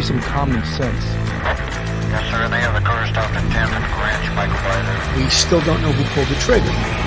be some common sense. Yes, sir. They have the car stopped 10th and Ranch, Michael Byler. We still don't know who pulled the trigger.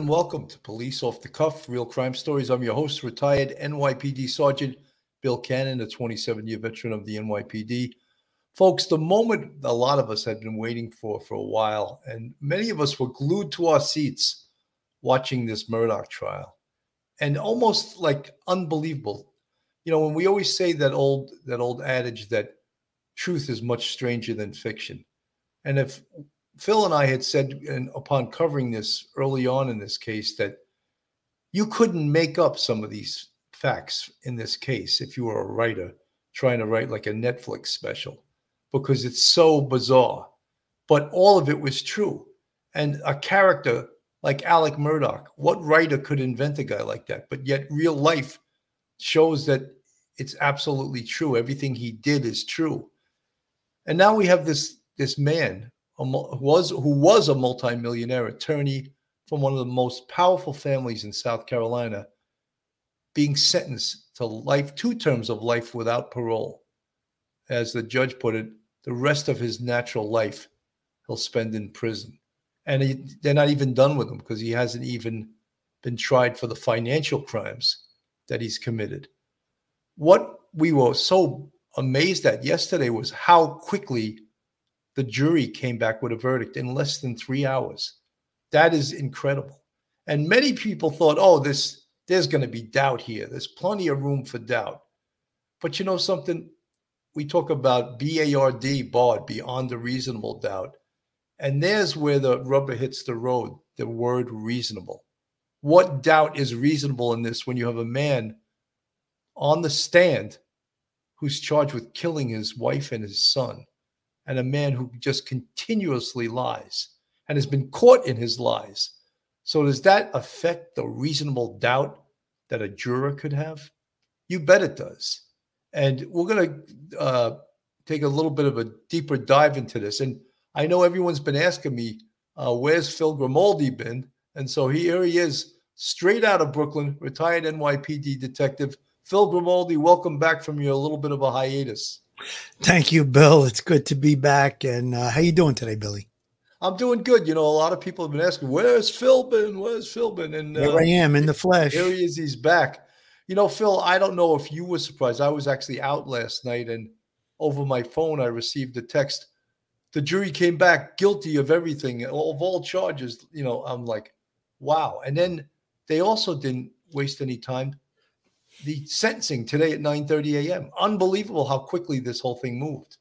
And welcome to Police Off the Cuff Real Crime Stories. I'm your host, retired NYPD Sergeant Bill Cannon, a 27 year veteran of the NYPD. Folks, the moment a lot of us had been waiting for for a while, and many of us were glued to our seats watching this Murdaugh trial, and almost like unbelievable. You know, when we always say that old that old adage that truth is much stranger than fiction, and if Phil and I had said and upon covering this early on in this case that you couldn't make up some of these facts in this case if you were a writer trying to write like a Netflix special because it's so bizarre. But all of it was true. And a character like Alec Murdaugh, what writer could invent a guy like that? But yet real life shows that it's absolutely true. Everything he did is true. And now we have this this man was who was a multimillionaire attorney from one of the most powerful families in South Carolina, being sentenced to life, two terms of life without parole. As the judge put it, the rest of his natural life he'll spend in prison. And he, they're not even done with him because he hasn't even been tried for the financial crimes that he's committed. What we were so amazed at yesterday was how quickly the jury came back with a verdict in less than three hours. That is incredible. And many people thought, oh, this there's going to be doubt here. There's plenty of room for doubt. But you know something? We talk about BARD, BARD, beyond a reasonable doubt. And there's where the rubber hits the road, the word reasonable. What doubt is reasonable in this when you have a man on the stand who's charged with killing his wife and his son? And a man who just continuously lies and has been caught in his lies. So, does that affect the reasonable doubt that a juror could have? You bet it does. And we're going to uh, take a little bit of a deeper dive into this. And I know everyone's been asking me, uh, where's Phil Grimaldi been? And so here he is, straight out of Brooklyn, retired NYPD detective. Phil Grimaldi, welcome back from your little bit of a hiatus. Thank you, Bill. It's good to be back. And uh, how you doing today, Billy? I'm doing good. You know, a lot of people have been asking, "Where's Phil been? Where's Phil been?" And uh, here I am in the flesh. Here he is. He's back. You know, Phil. I don't know if you were surprised. I was actually out last night, and over my phone, I received a text. The jury came back guilty of everything, of all charges. You know, I'm like, wow. And then they also didn't waste any time the sentencing today at 9:30 a.m. Unbelievable how quickly this whole thing moved.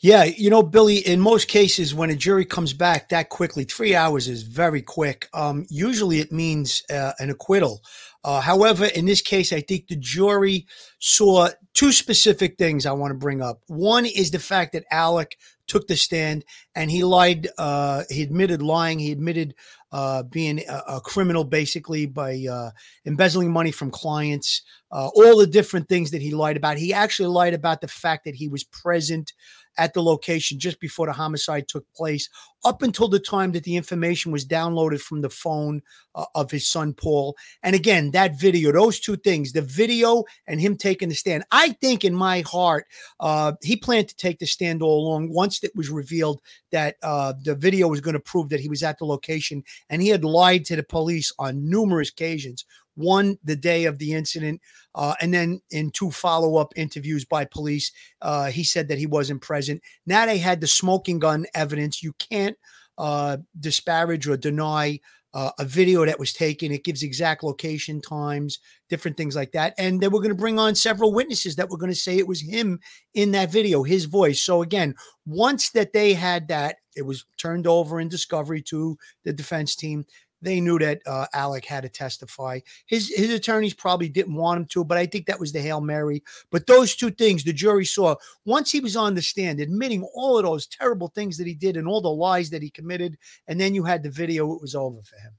Yeah, you know, Billy, in most cases, when a jury comes back that quickly, three hours is very quick. Um, usually it means uh, an acquittal. Uh, however, in this case, I think the jury saw two specific things I want to bring up. One is the fact that Alec took the stand and he lied. Uh, he admitted lying. He admitted uh, being a, a, criminal basically by uh, embezzling money from clients, uh, all the different things that he lied about. He actually lied about the fact that he was present at the location just before the homicide took place, up until the time that the information was downloaded from the phone uh, of his son, Paul. And again, that video, those two things, the video and him taking the stand. I think in my heart, uh, he planned to take the stand all along once it was revealed that uh, the video was going to prove that he was at the location and he had lied to the police on numerous occasions one the day of the incident, uh, and then in two follow up interviews by police, uh, he said that he wasn't present. Now they had the smoking gun evidence. You can't uh, disparage or deny uh, a video that was taken. It gives exact location, times, different things like that. And they were going to bring on several witnesses that were going to say it was him in that video, his voice. So again, once that they had that, it was turned over in discovery to the defense team they knew that uh, Alec had to testify. His his attorneys probably didn't want him to, but I think that was the hail mary. But those two things the jury saw once he was on the stand, admitting all of those terrible things that he did and all the lies that he committed, and then you had the video. It was over for him.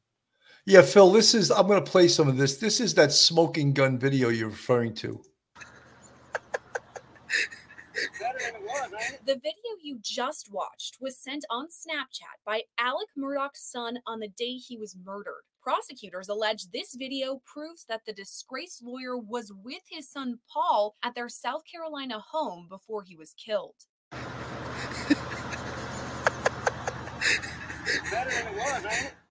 Yeah, Phil, this is, I'm going to play some of this. This is that smoking gun video you're referring to. The video you just watched was sent on Snapchat by Alec Murdaugh's son on the day he was murdered. Prosecutors allege this video proves that the disgraced lawyer was with his son Paul at their South Carolina home before he was killed.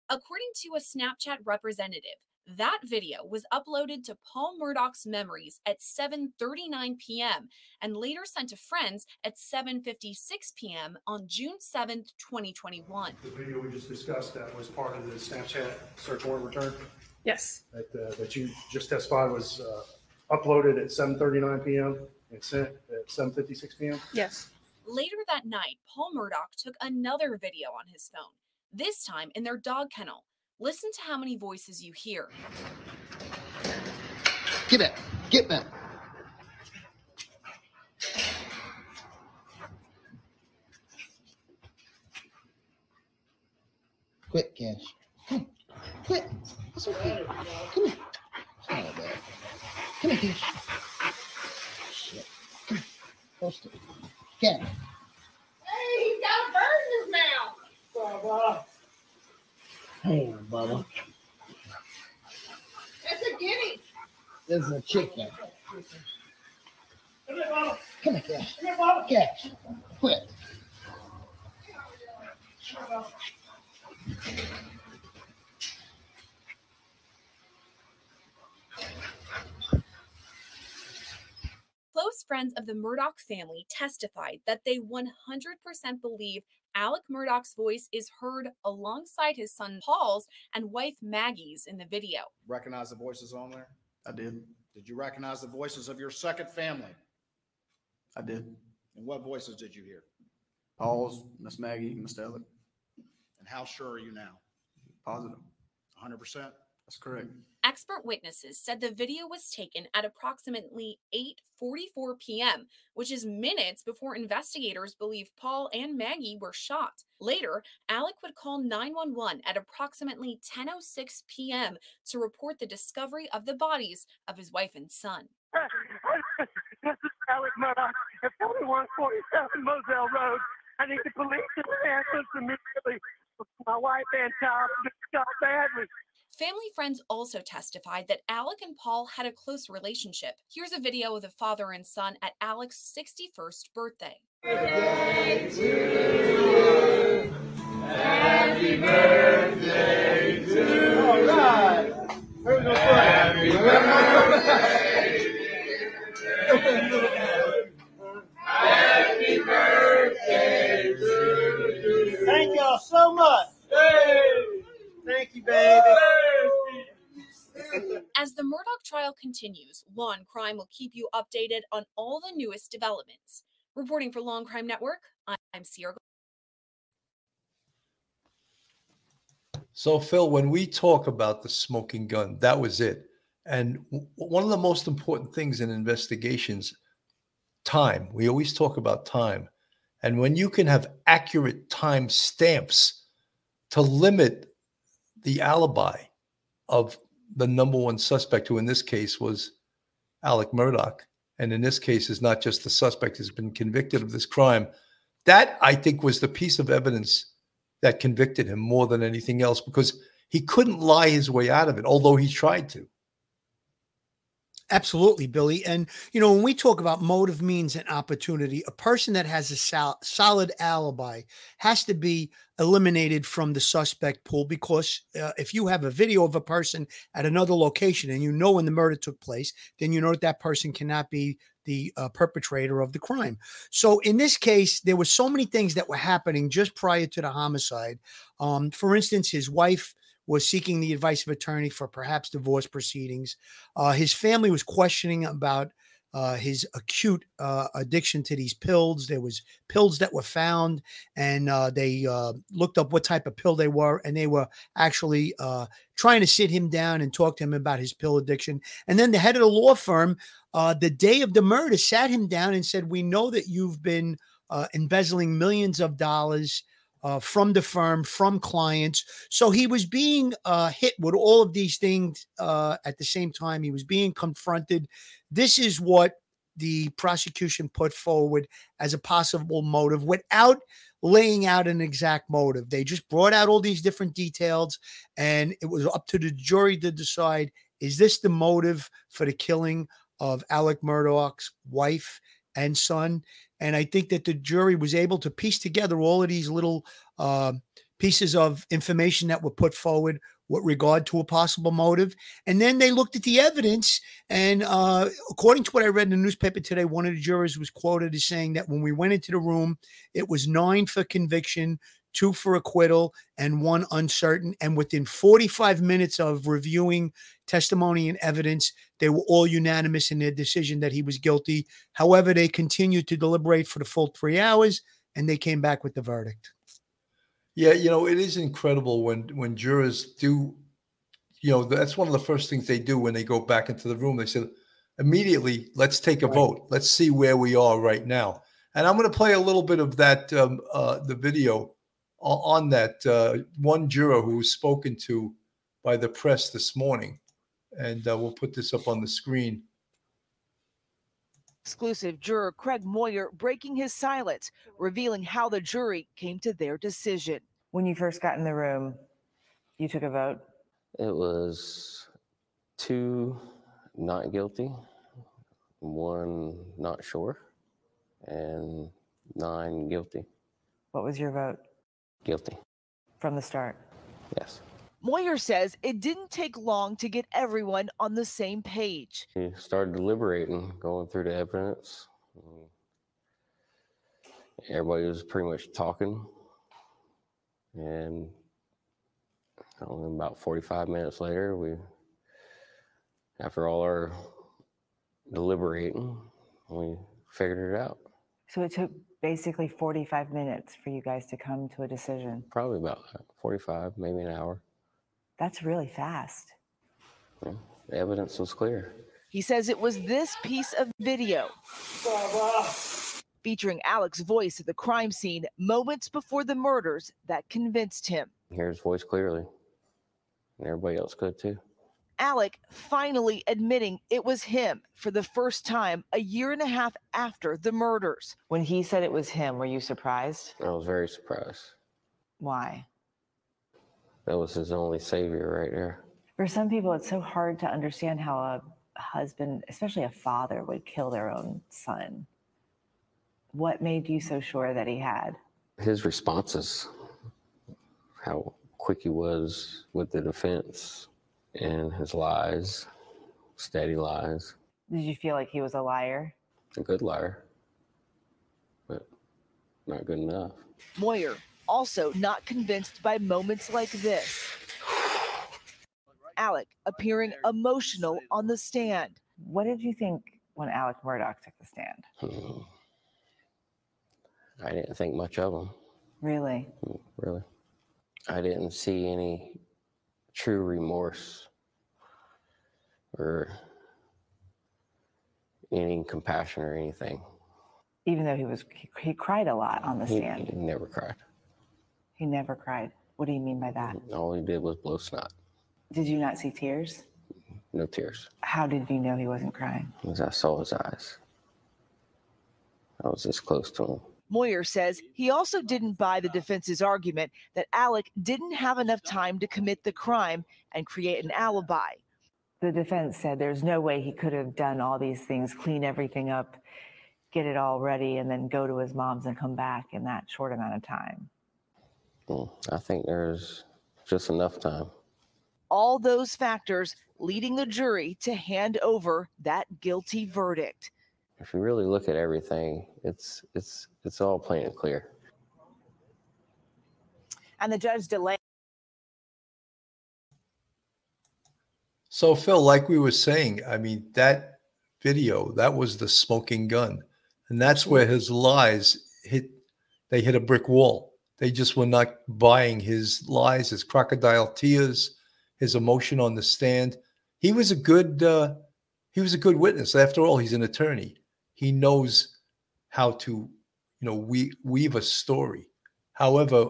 According to a Snapchat representative, that video was uploaded to Paul Murdaugh's memories at 7:39 p.m. and later sent to friends at 7:56 p.m. on June 7th, 2021. The video we just discussed that was part of the Snapchat search warrant return Yes. that, uh, that you just testified was, uh, uploaded at seven thirty-nine PM and sent at seven fifty-six PM. Yes. Later that night, Paul Murdaugh took another video on his phone, this time in their dog kennel. Listen to how many voices you hear. Get back. Get back. Quick, Cash. Come. Quick. It's okay. Come here. It's not bad. Come here, Cash. Shit. Come here. Close to it. Cash. Hey, he's got a bird in his mouth. Hang on, Bubba. That's a guinea. This is a. Come here, Cash. Cash. Quit. Close friends of the Murdaugh family testified that they 100% believe Alec Murdaugh's voice is heard alongside his son Paul's and wife Maggie's in the video. Recognize the voices on there? I did. Did you recognize the voices of your second family? I did. And what voices did you hear? Paul's, Miss Maggie, Miss Alec. And how sure are you now? Positive. 100%? That's correct. Expert witnesses said the video was taken at approximately 8:44 p.m., which is minutes before investigators believe Paul and Maggie were shot. Later, Alec would call 911 at approximately 10:06 p.m. to report the discovery of the bodies of his wife and son. this is Alec Murdaugh at 4147 Moselle Road. I need the police to ambulance immediately. My wife and child got badly. Family friends also testified that Alec and Paul had a close relationship. Here's a video of the father and son at Alec's 61st birthday. Happy birthday to you. All right. Happy birthday. Happy birthday to you. Thank y'all so much. Hey. Thank you, baby. As the Murdaugh trial continues, Law and Crime will keep you updated on all the newest developments. Reporting for Law and Crime Network, I'm Sierra. So, Phil, when we talk about the smoking gun, that was it. And one of the most important things in investigations, time. We always talk about time. And when you can have accurate time stamps to limit the alibi of the number one suspect, who in this case was Alec Murdaugh, and in this case is not just the suspect has been convicted of this crime. That I think was the piece of evidence that convicted him more than anything else because he couldn't lie his way out of it, although he tried to. Absolutely, Billy. And, you know, when we talk about motive, means, and opportunity, a person that has a sol- solid alibi has to be eliminated from the suspect pool because uh, if you have a video of a person at another location and you know when the murder took place, then you know that that person cannot be the uh, perpetrator of the crime. So in this case, there were so many things that were happening just prior to the homicide. Um, for instance, his wife was seeking the advice of attorney for perhaps divorce proceedings. Uh, his family was questioning about uh, his acute uh, addiction to these pills. There was pills that were found, and uh, they uh, looked up what type of pill they were, and they were actually uh, trying to sit him down and talk to him about his pill addiction. And then the head of the law firm, the day of the murder, sat him down and said, "We know that you've been embezzling millions of dollars." Uh, from the firm, from clients. So he was being uh, hit with all of these things uh, at the same time. He was being confronted. This is what the prosecution put forward as a possible motive without laying out an exact motive. They just brought out all these different details, and it was up to the jury to decide is this the motive for the killing of Alec Murdaugh's wife and son? And I think that the jury was able to piece together all of these little uh, pieces of information that were put forward with regard to a possible motive. And then they looked at the evidence. And uh, according to what I read in the newspaper today, one of the jurors was quoted as saying that when we went into the room, it was nine for conviction, two for acquittal, and one uncertain. And within 45 minutes of reviewing testimony and evidence, they were all unanimous in their decision that he was guilty. However, they continued to deliberate for the full three hours and they came back with the verdict. Yeah, you know, it is incredible when when jurors do, you know, that's one of the first things they do when they go back into the room. They say, immediately, let's take a Right. vote. Let's see where we are right now. And I'm going to play a little bit of that, um, uh, the video on that uh, one juror who was spoken to by the press this morning. And uh, we'll put this up on the screen. Exclusive juror Craig Moyer breaking his silence, revealing how the jury came to their decision. When you first got in the room, you took a vote. It was two not guilty, one not sure, and nine guilty. What was your vote Guilty, from the start? yes. Moyer says it didn't take long to get everyone on the same page. We started deliberating, going through the evidence. Everybody was pretty much talking. And I know, about 45 minutes later, we, after all our deliberating, we figured it out. So it took basically 45 minutes for you guys to come to a decision. Probably about uh, 45, maybe an hour. That's really fast. Yeah, the evidence was clear. He says it was this piece of video featuring Alex's voice at the crime scene moments before the murders that convinced him. Hear his voice clearly. And everybody else could too. Alec finally admitting it was him for the first time a year and a half after the murders. When he said it was him, were you surprised? I was very surprised. Why? That was his only savior right there. For some people, it's so hard to understand how a husband, especially a father, would kill their own son. What made you so sure that he had? His responses, how quick he was with the defense, and his lies, steady lies. Did you feel like he was a liar? A good liar, but not good enough. Moyer also not convinced by moments like this. Alec appearing emotional on the stand. What did you think when Alec Murdaugh took the stand? Hmm. I didn't think much of him, Really? really. I didn't see any true remorse or any compassion or anything. Even though he was, he, he cried a lot on the He, stand. he never cried. He never cried. What do you mean by that? All he did was blow snot. Did you not see tears? No tears. How did you know he wasn't crying? Because I saw his eyes. I was this close to him. Moyer says he also didn't buy the defense's argument that Alec didn't have enough time to commit the crime and create an alibi. The defense said there's no way he could have done all these things, clean everything up, get it all ready, and then go to his mom's and come back in that short amount of time. Mm, I think there's just enough time. All those factors leading the jury to hand over that guilty verdict. If you really look at everything, it's it's it's all plain and clear. And the judge delayed. So, Phil, like we were saying, I mean, that video, that was the smoking gun. And that's where his lies hit, they hit a brick wall. They just were not buying his lies, his crocodile tears, his emotion on the stand. He was a good, uh, he was a good witness. After all, he's an attorney. He knows how to, you know, we, weave a story. However,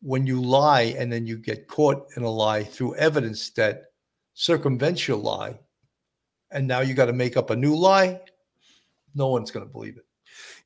when you lie and then you get caught in a lie through evidence that circumvents your lie, and now you got to make up a new lie, no one's going to believe it.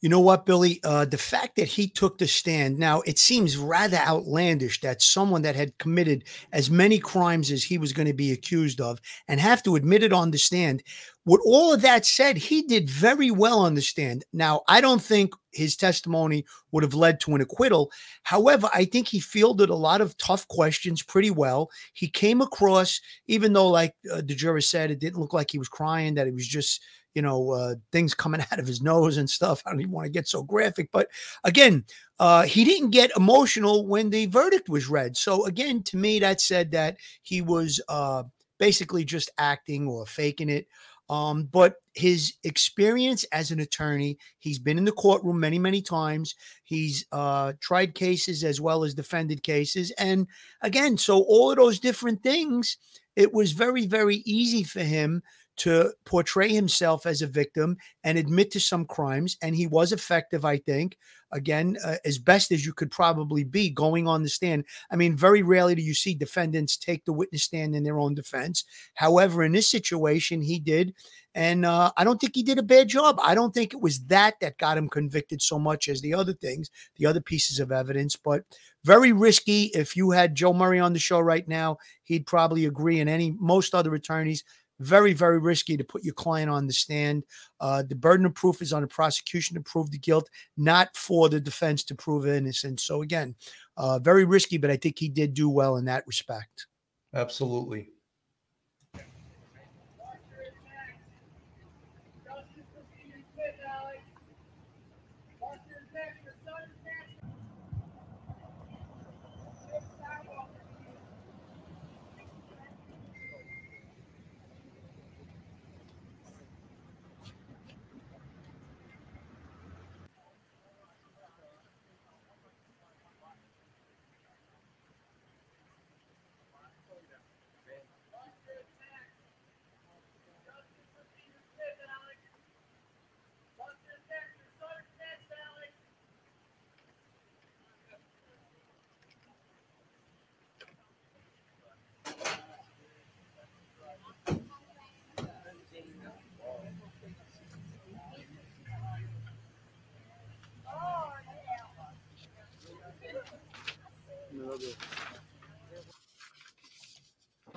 You know what, Billy? Uh, the fact that he took the stand now, it seems rather outlandish that someone that had committed as many crimes as he was going to be accused of and have to admit it on the stand. With all of that said, he did very well on the stand. Now, I don't think his testimony would have led to an acquittal. However, I think he fielded a lot of tough questions pretty well. He came across, even though, like uh, the juror said, it didn't look like he was crying, that it was just you know, uh, things coming out of his nose and stuff. I don't even want to get so graphic, but again, uh, he didn't get emotional when the verdict was read. So again, to me, that said that he was uh, basically just acting or faking it. Um, but his experience as an attorney, he's been in the courtroom many, many times. He's uh, tried cases as well as defended cases. And again, so all of those different things, it was very, very easy for him to portray himself as a victim and admit to some crimes. And he was effective, I think. Again, uh, as best as you could probably be going on the stand. I mean, very rarely do you see defendants take the witness stand in their own defense. However, in this situation, he did. And uh, I don't think he did a bad job. I don't think it was that that got him convicted so much as the other things, the other pieces of evidence. But very risky. If you had Joe Murray on the show right now, he'd probably agree. And any most other attorneys, very, very risky to put your client on the stand. Uh, the burden of proof is on the prosecution to prove the guilt, not for the defense to prove innocence. So, again, uh, very risky, but I think he did do well in that respect. Absolutely.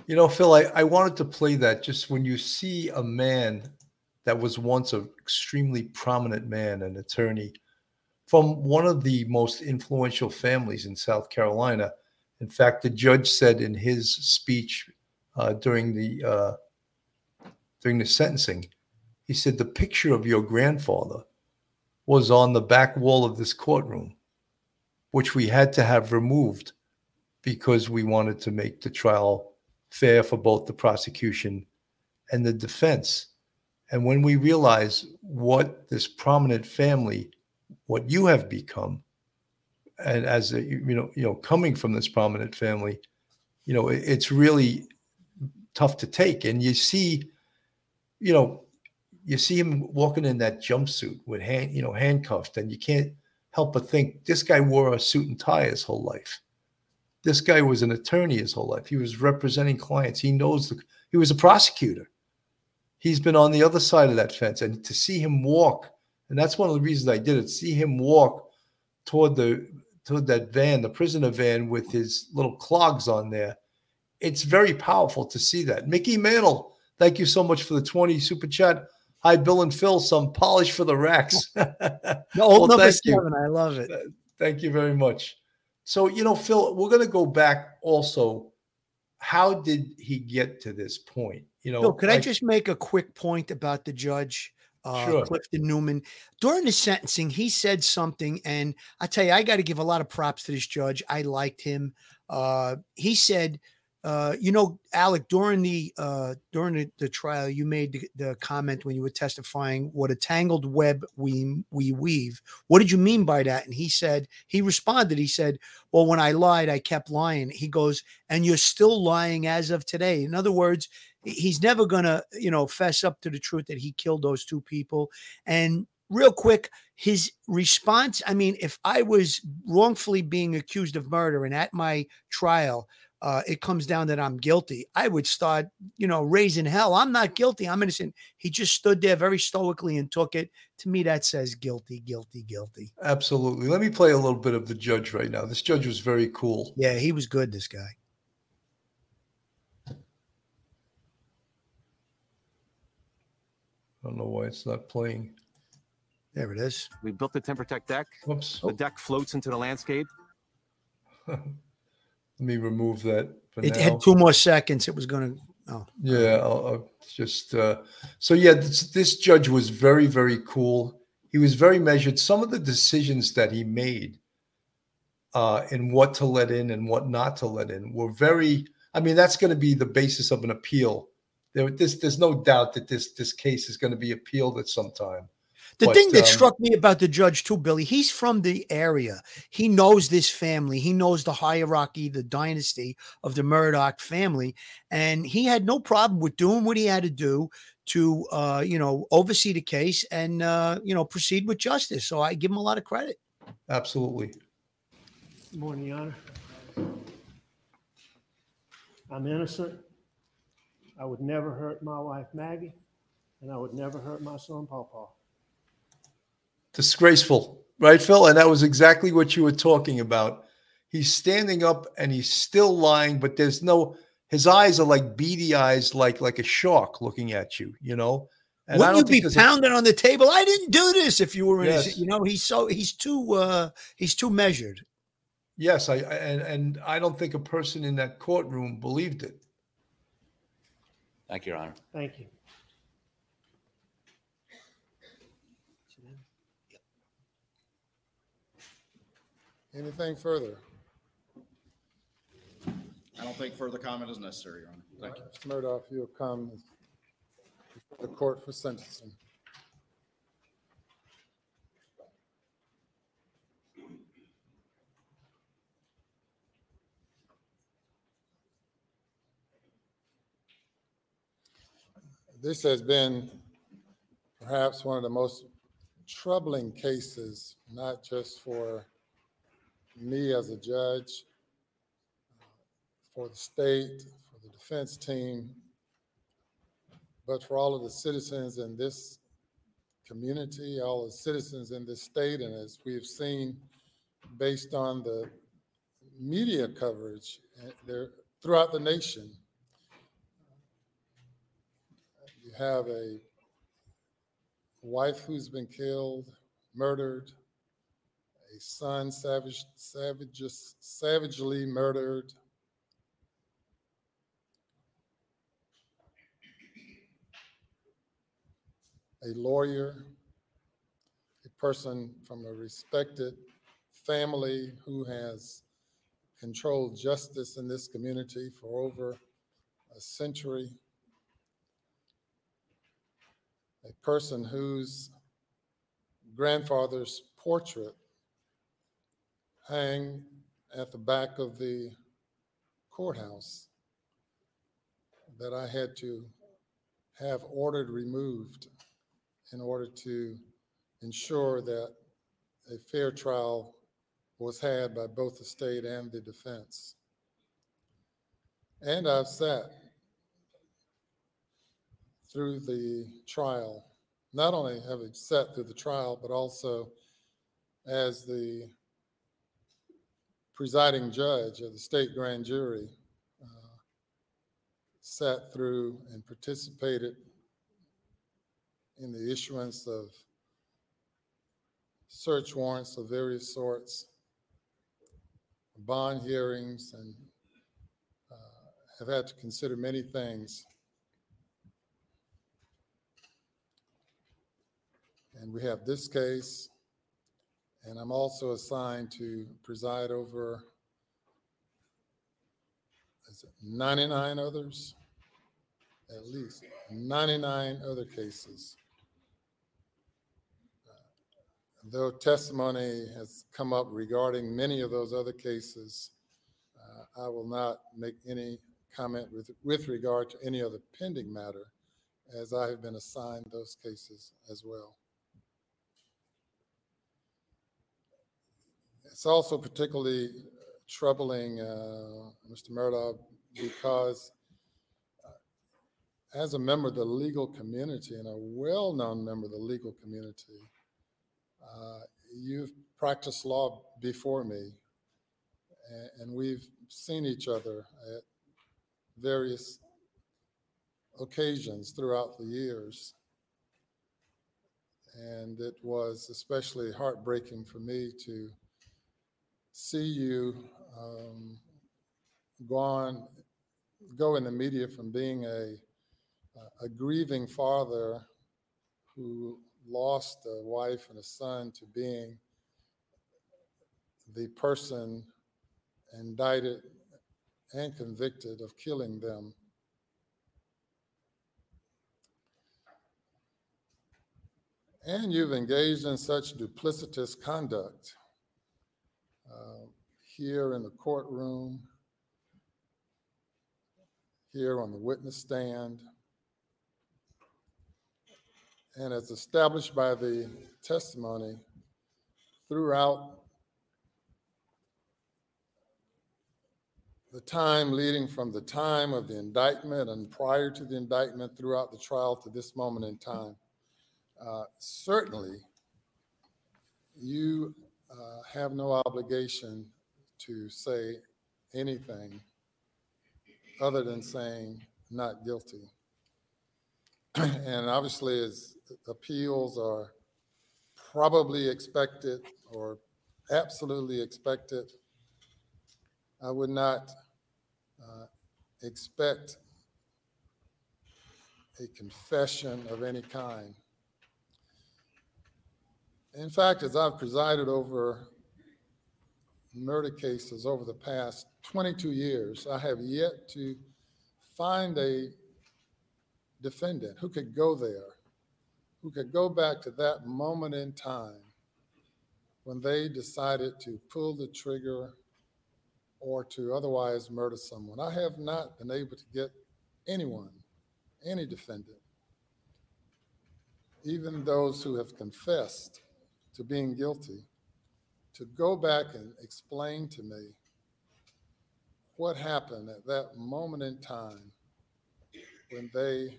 You know, Phil, I, I wanted to play that just when you see a man that was once an extremely prominent man, an attorney from one of the most influential families in South Carolina. In fact, the judge said in his speech uh, during the uh, during the sentencing, he said the picture of your grandfather was on the back wall of this courtroom, which we had to have removed because we wanted to make the trial fair for both the prosecution and the defense. And when we realize what this prominent family, what you have become, and as a, you know, you know, coming from this prominent family, you know, it's really tough to take. And you see, you know, you see him walking in that jumpsuit with hand, you know, handcuffed, and you can't help but think this guy wore a suit and tie his whole life. This guy was an attorney his whole life. He was representing clients. He knows the, he was a prosecutor. He's been on the other side of that fence. And to see him walk, and that's one of the reasons I did it, see him walk toward the toward that van, the prisoner van with his little clogs on there. It's very powerful to see that. Mickey Mantle, thank you so much for the 20 super chat. Hi, Bill and Phil, some polish for the racks. The old Well, number you. seven, I love it. Thank you very much. So, you know, Phil, we're going to go back also. How did he get to this point? You know, Bill, could I like- just make a quick point about the judge, uh, Sure. Clifton Newman? During the sentencing, he said something, and I tell you, I got to give a lot of props to this judge. I liked him. Uh, he said, uh, "You know, Alec, during the uh, during the, the trial, you made the, the comment when you were testifying, what a tangled web we we weave. What did you mean by that?" And he said, he responded, he said, "Well, when I lied, I kept lying." He goes, "And you're still lying as of today." In other words he's never gonna you know fess up to the truth that he killed those two people and real quick, his response. I mean, if I was wrongfully being accused of murder and at my trial, uh, it comes down that I'm guilty, I would start, you know, raising hell. I'm not guilty. I'm innocent. He just stood there very stoically and took it. To me, that says guilty, guilty, guilty. Absolutely. Let me play a little bit of the judge right now. This judge was very cool. Yeah, he was good. This guy. I don't know why it's not playing. There it is. We built the TimberTech deck. Whoops. The deck floats into the landscape. Let me remove that It now. had two more seconds. It was going to. Oh, Yeah, I'll, I'll just uh, so yeah, this, this judge was very very cool. He was very measured. Some of the decisions that he made uh, in what to let in and what not to let in were very. I mean, that's going to be the basis of an appeal. There, this, there's no doubt that this this case is going to be appealed at some time. The But, thing that um, struck me about the judge too, Billy, he's from the area. He knows this family. He knows the hierarchy, the dynasty of the Murdaugh family, and he had no problem with doing what he had to do to, uh, you know, oversee the case and uh, you know proceed with justice. So I give him a lot of credit. Absolutely. Good morning, Your Honor. I'm innocent. I would never hurt my wife Maggie, and I would never hurt my son Paw Paw. Disgraceful, right, Phil? And that was exactly what you were talking about. He's standing up and he's still lying, but there's no. His eyes are like beady eyes, like like a shark looking at you. You know. And I Wouldn't you don't be think there's a- pounding on the table? I didn't do this. If you were in, his, you know, he's so he's too uh he's too measured. Yes, I I- and and I don't think a person in that courtroom believed it. Thank you, Your Honor. Thank you. Anything further? I don't think further comment is necessary, Your Honor. Thank you. Mr. Murdaugh, you'll come before the court for sentencing. This has been perhaps one of the most troubling cases, not just for me as a judge, for the state, for the defense team, but for all of the citizens in this community, all the citizens in this state, and as we have seen based on the media coverage uh, there throughout the nation, you have a wife who's been killed, murdered, son savage, savage, savagely murdered, a lawyer, a person from a respected family who has controlled justice in this community for over a century, a person whose grandfather's portrait hang at the back of the courthouse that I had to have ordered removed in order to ensure that a fair trial was had by both the state and the defense. And I've sat through the trial. Not only have I sat through the trial, but also as the presiding judge of the state grand jury uh, sat through and participated in the issuance of search warrants of various sorts, bond hearings, and uh, have had to consider many things. And we have this case, and I'm also assigned to preside over is it 99 others, at least 99 other cases. Though testimony has come up regarding many of those other cases, uh, I will not make any comment with, with regard to any other pending matter, as I have been assigned those cases as well. It's also particularly troubling, uh, Mr. Murdaugh, because uh, as a member of the legal community and a well-known member of the legal community, uh, you've practiced law before me, a- and we've seen each other at various occasions throughout the years. And it was especially heartbreaking for me to see you um, go on, go in the media from being a, a grieving father who lost a wife and a son to being the person indicted and convicted of killing them. And you've engaged in such duplicitous conduct uh, here in the courtroom, here on the witness stand, and as established by the testimony throughout the time leading from the time of the indictment and prior to the indictment throughout the trial to this moment in time. Uh, certainly, you uh, have no obligation to say anything other than saying not guilty. and obviously, as appeals are probably expected or absolutely expected, I would not uh, expect a confession of any kind. In fact, as I've presided over murder cases over the past 22 years, I have yet to find a defendant who could go there, who could go back to that moment in time when they decided to pull the trigger or to otherwise murder someone. I have not been able to get anyone, any defendant, even those who have confessed to being guilty, to go back and explain to me what happened at that moment in time when they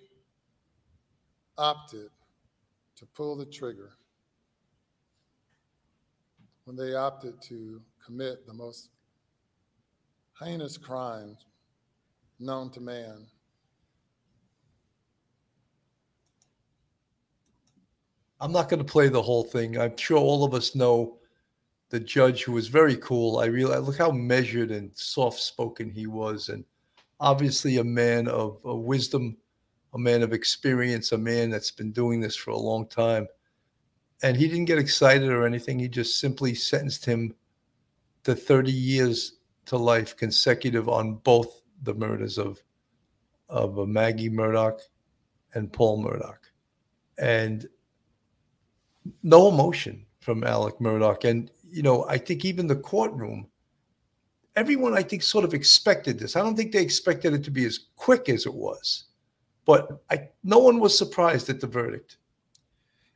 opted to pull the trigger, when they opted to commit the most heinous crimes known to man. I'm not going to play the whole thing. I'm sure all of us know the judge who was very cool. I realize look how measured and soft spoken he was, and obviously a man of, of wisdom, a man of experience, a man that's been doing this for a long time. And he didn't get excited or anything. He just simply sentenced him to 30 years to life consecutive on both the murders of of uh, Maggie Murdaugh and Paul Murdaugh. And no emotion from Alec Murdaugh. And, you know, I think even the courtroom, everyone, I think, sort of expected this. I don't think they expected it to be as quick as it was, but I, no one was surprised at the verdict.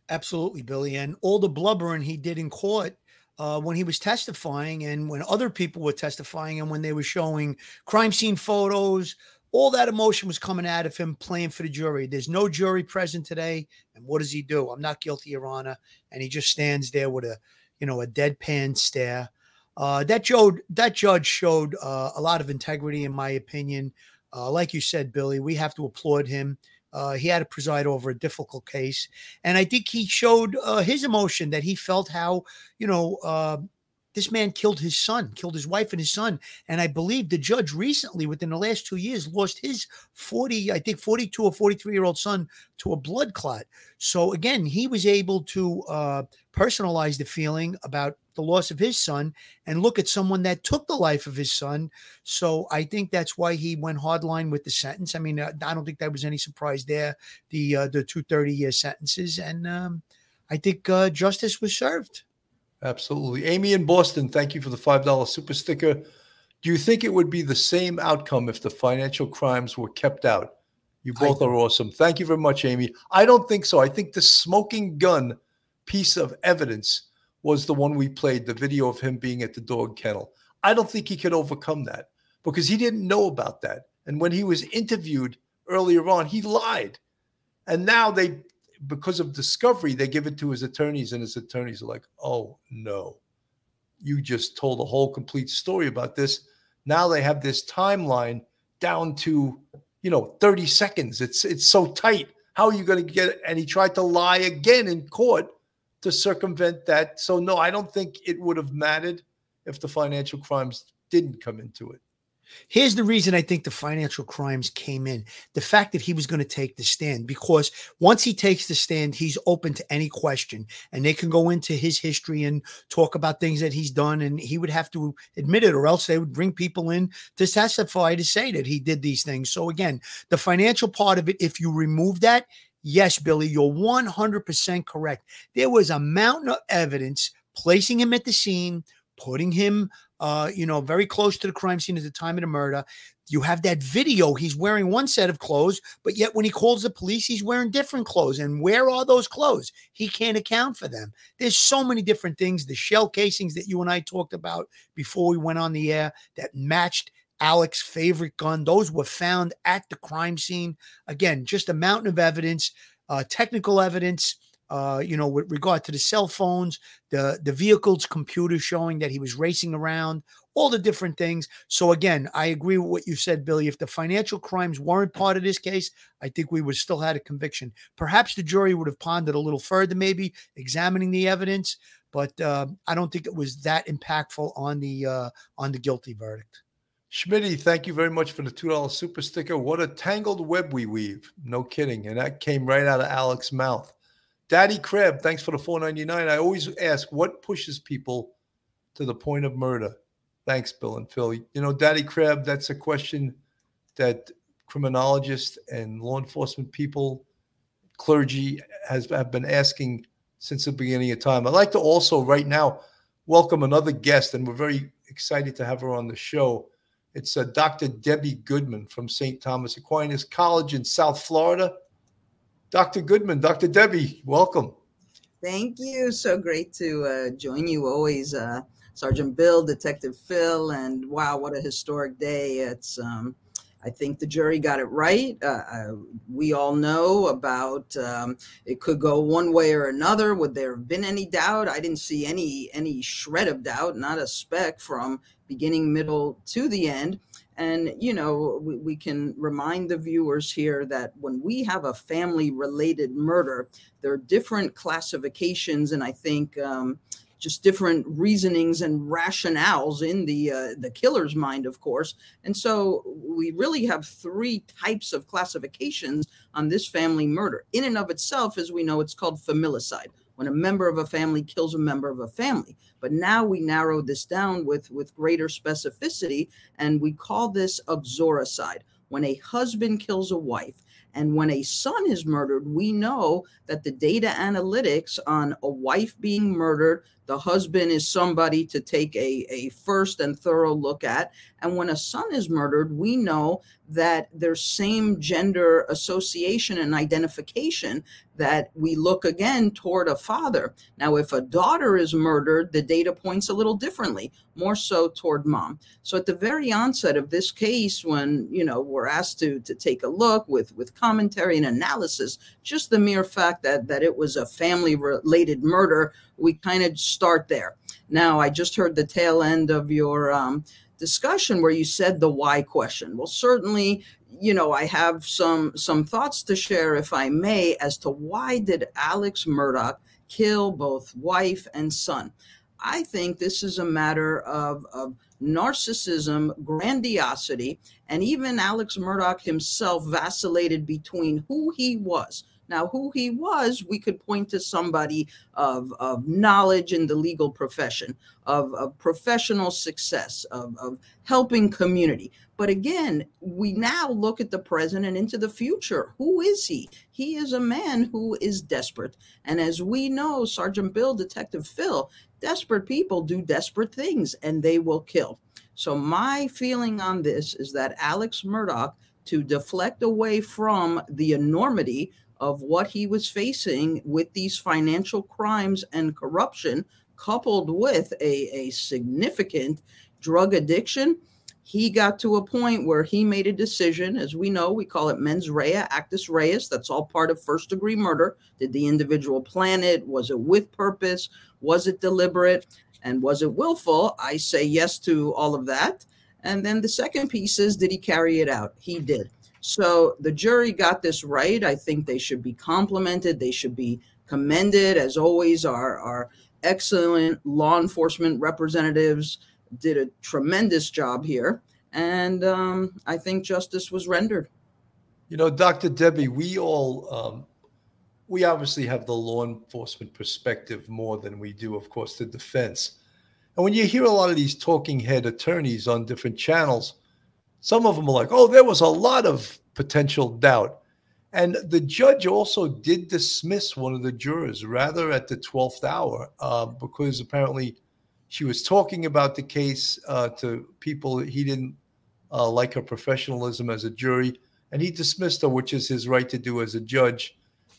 Absolutely, Billy. And all the blubbering he did in court uh, when he was testifying and when other people were testifying and when they were showing crime scene photos, all that emotion was coming out of him playing for the jury. There's no jury present today. And what does he do? I'm not guilty, Your Honor. And he just stands there with a, you know, a deadpan stare. Uh, that, judge, that judge showed uh, a lot of integrity, in my opinion. Uh, like you said, Billy, we have to applaud him. Uh, he had to preside over a difficult case, and I think he showed uh, his emotion that he felt how you know uh, this man killed his son, killed his wife and his son, and I believe the judge recently, within the last two years, lost his forty, I think forty-two or forty-three year old son to a blood clot. So again, he was able to uh, personalize the feeling about the loss of his son and look at someone that took the life of his son. So I think that's why he went hardline with the sentence. I mean, uh, I don't think that was any surprise there. The uh, the two 30 year sentences, and um, I think uh, justice was served. Absolutely. Amy in Boston, thank you for the $5 super sticker. Do you think it would be the same outcome if the financial crimes were kept out? You both are awesome. Thank you very much, Amy. I don't think so. I think the smoking gun piece of evidence was the one we played, the video of him being at the dog kennel. I don't think he could overcome that because he didn't know about that. And when he was interviewed earlier on, he lied. And now they, because of discovery, they give it to his attorneys, and his attorneys are like, oh no, you just told a whole complete story about this. Now they have this timeline down to, you know, 30 seconds. It's it's so tight. How are you going to get it? And he tried to lie again in court to circumvent that. So no, I don't think it would have mattered if the financial crimes didn't come into it. Here's the reason I think the financial crimes came in the fact that he was going to take the stand, because once he takes the stand, he's open to any question and they can go into his history and talk about things that he's done. And he would have to admit it, or else they would bring people in to testify to say that he did these things. So, again, the financial part of it, if you remove that, yes, Billy, you're 100% correct. There was a mountain of evidence placing him at the scene, putting him uh, you know, very close to the crime scene at the time of the murder. You have that video. He's wearing one set of clothes, but yet when he calls the police, he's wearing different clothes. And where are those clothes? He can't account for them. There's so many different things. The shell casings that you and I talked about before we went on the air that matched Alex's favorite gun, those were found at the crime scene. Again, just a mountain of evidence, uh, technical evidence uh, you know, with regard to the cell phones, the the vehicle's computer showing that he was racing around, all the different things. So again, I agree with what you said, Billy. If the financial crimes weren't part of this case, I think we would still had a conviction. Perhaps the jury would have pondered a little further, maybe examining the evidence, but uh, I don't think it was that impactful on the uh, on the guilty verdict. Schmitty, thank you very much for the two dollar super sticker. What a tangled web we weave! No kidding, and that came right out of Alex's mouth. Daddy Crab, thanks for the 499. I always ask what pushes people to the point of murder. Thanks, Bill and Phil. You know, Daddy Crab, that's a question that criminologists and law enforcement people, clergy has have been asking since the beginning of time. I'd like to also right now welcome another guest, and we're very excited to have her on the show. It's uh, Dr. Debbie Goodman from St. Thomas Aquinas College in South Florida. Dr. Goodman, Dr. Debbie, welcome. Thank you. So great to uh, join you always, uh, Sergeant Bill, Detective Phil, and wow, what a historic day! It's um, I think the jury got it right. Uh, uh, we all know about um, it could go one way or another. Would there have been any doubt? I didn't see any any shred of doubt, not a speck from beginning, middle to the end. And, you know, we, we, can remind the viewers here that when we have a family related murder, there are different classifications. And I think um, just different reasonings and rationales in the uh, the killer's mind, of course. And so we really have three types of classifications on this family murder. In and of itself, as we know, it's called familicide when a member of a family kills a member of a family. But now we narrow this down with, with greater specificity, and we call this uxoricide. When a husband kills a wife, and when a son is murdered, we know that the data analytics on a wife being murdered, the husband is somebody to take a, a first and thorough look at. And when a son is murdered, we know that there's same gender association and identification that we look again toward a father. Now, if a daughter is murdered, the data points a little differently, more so toward mom. So at the very onset of this case, when you know we're asked to to take a look with with commentary and analysis, just the mere fact that that it was a family related murder, we kind of start there. Now, I just heard the tail end of your um, discussion where you said the why question. Well, certainly, you know, I have some some thoughts to share, if I may, as to why did Alex Murdaugh kill both wife and son. I think this is a matter of, of narcissism, grandiosity, and even Alex Murdaugh himself vacillated between who he was now, who he was, we could point to somebody of, of knowledge in the legal profession, of, of professional success, of, of helping community. But again, we now look at the present and into the future. Who is he? He is a man who is desperate. And as we know, Sergeant Bill, Detective Phil, desperate people do desperate things and they will kill. So, my feeling on this is that Alex Murdaugh, to deflect away from the enormity of what he was facing with these financial crimes and corruption coupled with a, a significant drug addiction, he got to a point where he made a decision. As we know, we call it mens rea, actus reus. That's all part of first degree murder. Did the individual plan it? Was it with purpose? Was it deliberate? And was it willful? I say yes to all of that. And then the second piece is did he carry it out? He did. So the jury got this right. I think they should be complimented. They should be commended. As always, our, our excellent law enforcement representatives did a tremendous job here. And um, I think justice was rendered. You know, Dr. Debbie, we all, um, we obviously have the law enforcement perspective more than we do, of course, the defense. And when you hear a lot of these talking head attorneys on different channels, some of them are like, oh, there was a lot of potential doubt. And the judge also did dismiss one of the jurors rather at the 12th hour uh, because apparently she was talking about the case uh, to people he didn't uh, like her professionalism as a jury, and he dismissed her, which is his right to do as a judge.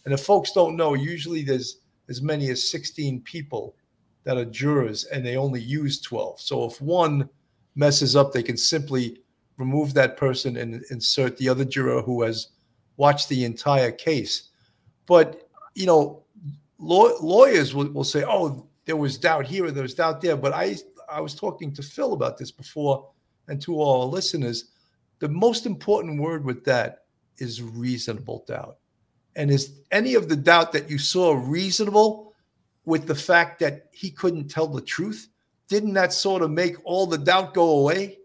And if folks don't know, usually there's as many as 16 people that are jurors, and they only use 12. So if one messes up, they can simply remove that person and insert the other juror who has watched the entire case. But you know, law- lawyers will, will say, "Oh, there was doubt here, there was doubt there." But I, I was talking to Phil about this before, and to all our listeners, the most important word with that is reasonable doubt. And is any of the doubt that you saw reasonable with the fact that he couldn't tell the truth? Didn't that sort of make all the doubt go away?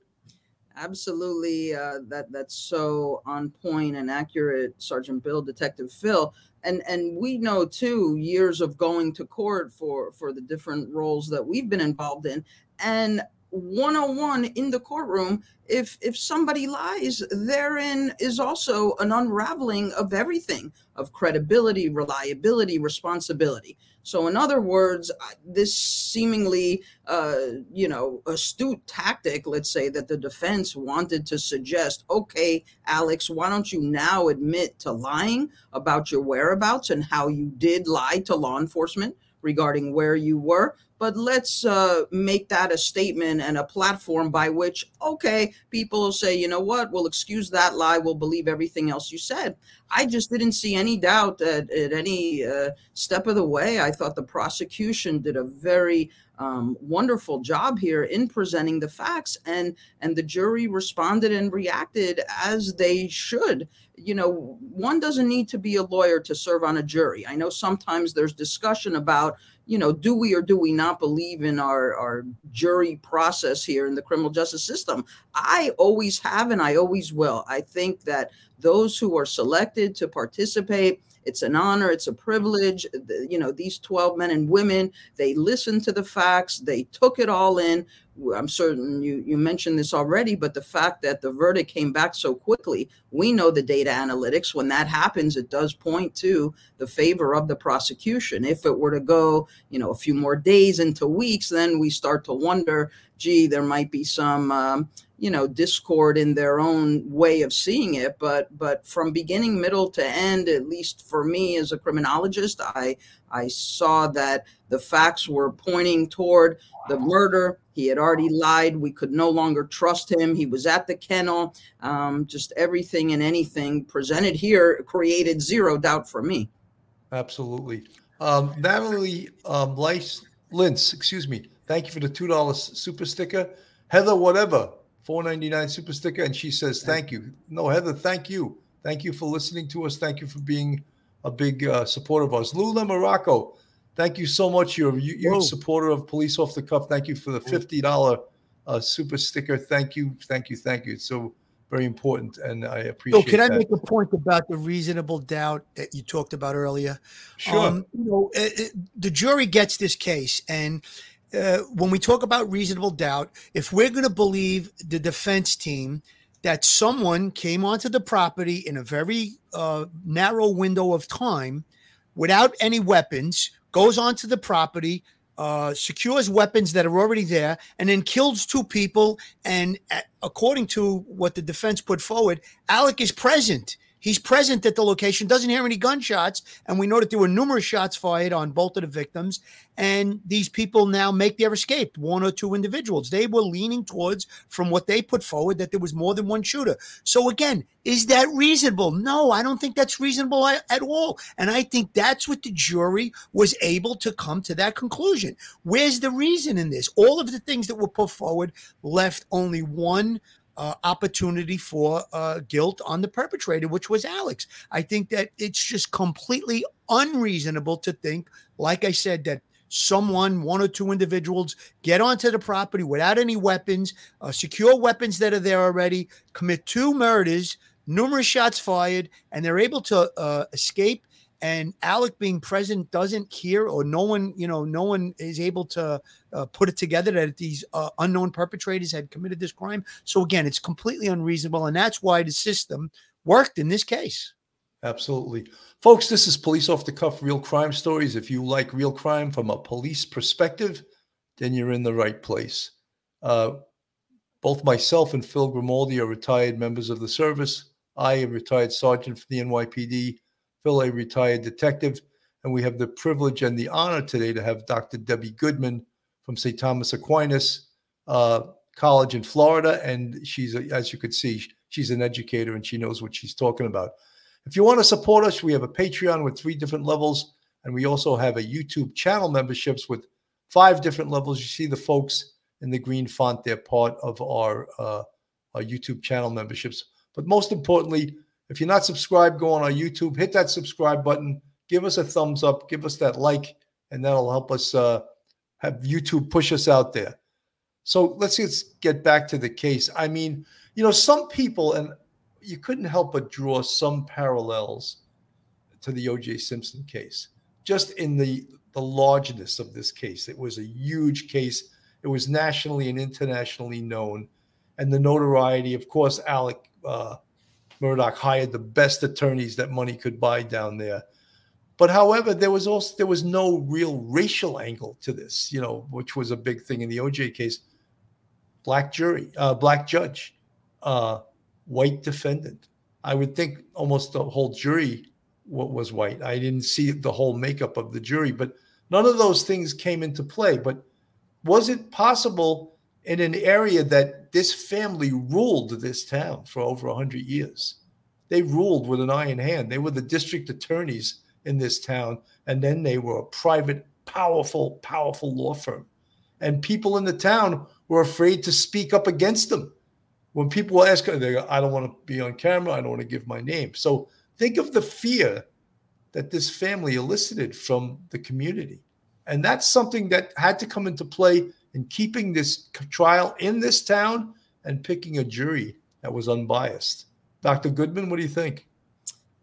Absolutely uh, that that's so on point and accurate sergeant bill detective phil. And and we know too years of going to court for for the different roles that we've been involved in. And 101 in the courtroom if if somebody lies therein is also an unraveling of everything of credibility reliability responsibility so, in other words, this seemingly, uh, you know, astute tactic, let's say, that the defense wanted to suggest, okay, Alex, why don't you now admit to lying about your whereabouts and how you did lie to law enforcement regarding where you were? But let's uh, make that a statement and a platform by which, okay, people will say, you know what, we'll excuse that lie, we'll believe everything else you said. I just didn't see any doubt at, at any uh, step of the way. I thought the prosecution did a very um, wonderful job here in presenting the facts, and and the jury responded and reacted as they should. You know, one doesn't need to be a lawyer to serve on a jury. I know sometimes there's discussion about you know, do we or do we not believe in our, our jury process here in the criminal justice system? I always have and I always will. I think that those who are selected to participate, it's an honor, it's a privilege. You know, these 12 men and women, they listened to the facts, they took it all in. I'm certain you, you mentioned this already, but the fact that the verdict came back so quickly, we know the data analytics. When that happens, it does point to the favor of the prosecution. If it were to go, you know, a few more days into weeks, then we start to wonder, gee, there might be some, um, you know, discord in their own way of seeing it. But but from beginning, middle to end, at least for me as a criminologist, I I saw that the facts were pointing toward the murder. He had already lied. We could no longer trust him. He was at the kennel. Um, just everything and anything presented here created zero doubt for me. Absolutely. Um, Natalie um, Lice, excuse me. Thank you for the two dollars super sticker. Heather, whatever, four ninety nine super sticker, and she says thank you. No, Heather, thank you. Thank you for listening to us. Thank you for being a big uh, supporter of us. Lula Morocco, thank you so much. You're you're a huge supporter of Police Off the Cuff. Thank you for the fifty dollar uh, super sticker. Thank you, thank you, thank you. It's so very important, and I appreciate. So, can I make a point about the reasonable doubt that you talked about earlier? Sure. you know, it, it- the jury gets this case, and uh, when we talk about reasonable doubt, if we're going to believe the defense team that someone came onto the property in a very uh, narrow window of time without any weapons, goes onto the property, uh, secures weapons that are already there, and then kills two people. And uh, according to what the defense put forward, Alec is present He's present at the location, doesn't hear any gunshots, and we know that there were numerous shots fired on both of the victims. And these people now make their escape, one or two individuals. They were leaning towards, from what they put forward, that there was more than one shooter. So again, is that reasonable? No, I don't think that's reasonable at, all. And I think that's what the jury was able to come to that conclusion. Where's the reason in this? All of the things that were put forward left only one uh, opportunity for uh, guilt on the perpetrator, which was Alex. I think that it's just completely unreasonable to think, like I said, that someone, one or two individuals, get onto the property without any weapons, uh, secure weapons that are there already, commit two murders, numerous shots fired, and they're able to uh, escape and Alec being present doesn't hear, or no one, you know, no one is able to uh, put it together that these uh, unknown perpetrators had committed this crime. So again, it's completely unreasonable, and that's why the system worked in this case. Absolutely. Folks, this is Police Off the Cuff Real Crime Stories. If you like real crime from a police perspective, then you're in the right place. Uh, both myself and Phil Grimaldi are retired members of the service. I am retired sergeant for the NYPD. Phil, a retired detective. And we have the privilege and the honor today to have Dr. Debbie Goodman from St. Thomas Aquinas uh, College in Florida. And she's, a, as you could see, she's an educator and she knows what she's talking about. If you want to support us, we have a Patreon with three different levels. And we also have a YouTube channel memberships with five different levels. You see the folks in the green font, they're part of our, uh, our YouTube channel memberships. But most importantly, if you're not subscribed, go on our YouTube, hit that subscribe button, give us a thumbs up, give us that like, and that'll help us uh, have YouTube push us out there. So let's just get back to the case. I mean, you know, some people, and you couldn't help but draw some parallels to the O.J. Simpson case, just in the the largeness of this case. It was a huge case. It was nationally and internationally known, and the notoriety. Of course, Alec uh, Murdaugh hired the best attorneys that money could buy down there. But however, there was also there was no real racial angle to this, you know, which was a big thing in the OJ case. Black jury, uh, black judge, uh, white defendant. I would think almost the whole jury was white. I didn't see the whole makeup of the jury, but none of those things came into play. But was it possible in an area that this family ruled this town for over 100 years. They ruled with an iron hand. They were the district attorneys in this town, and then they were a private, powerful, powerful law firm. And people in the town were afraid to speak up against them. When people ask, they go, I don't want to be on camera. I don't want to give my name. So think of the fear that this family elicited from the community. And that's something that had to come into play in keeping this trial in this town and picking a jury that was unbiased. Dr. Goodman, what do you think?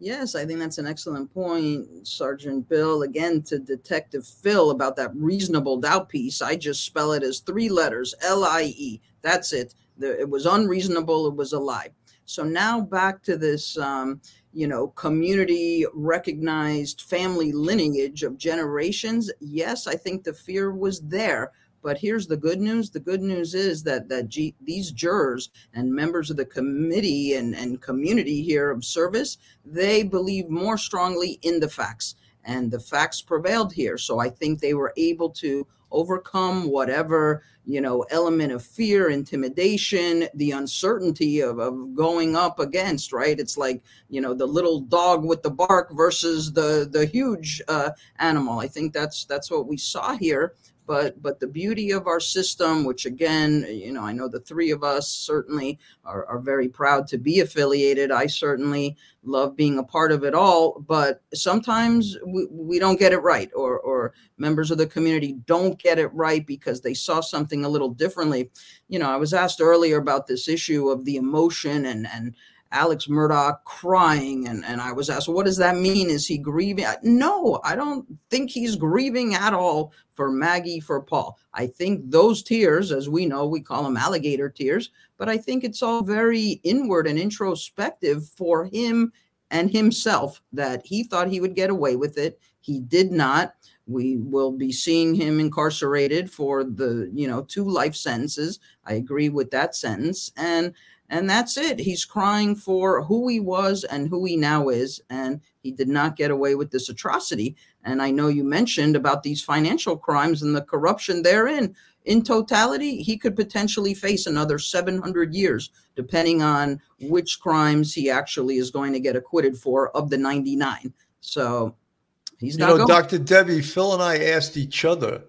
Yes, I think that's an excellent point, Sergeant Bill. Again, to Detective Phil about that reasonable doubt piece, I just spell it as three letters L I E. That's it. It was unreasonable, it was a lie. So now back to this, um, you know, community recognized family lineage of generations. Yes, I think the fear was there but here's the good news. The good news is that that G, these jurors and members of the committee and, and community here of service, they believe more strongly in the facts. And the facts prevailed here. So I think they were able to overcome whatever you know element of fear intimidation the uncertainty of, of going up against right it's like you know the little dog with the bark versus the the huge uh, animal i think that's that's what we saw here but but the beauty of our system which again you know i know the three of us certainly are, are very proud to be affiliated. I certainly love being a part of it all but sometimes we, we don't get it right or or members of the community don't get it right because they saw something a little differently. You know i was asked earlier about this issue of the emotion and and Alex Murdaugh crying. And, and I was asked, what does that mean? Is he grieving? No, I don't think he's grieving at all for Maggie, for Paul. I think those tears, as we know, we call them alligator tears, but I think it's all very inward and introspective for him and himself that he thought he would get away with it. He did not. We will be seeing him incarcerated for the, you know, two life sentences. I agree with that sentence. And And that's it. He's crying for who he was and who he now is. And he did not get away with this atrocity. And I know you mentioned about these financial crimes and the corruption therein. In totality, he could potentially face another 700 years, depending on which crimes he actually is going to get acquitted for of the 99. So he's You not know, going. Dr. Debbie, Phil and I asked each other,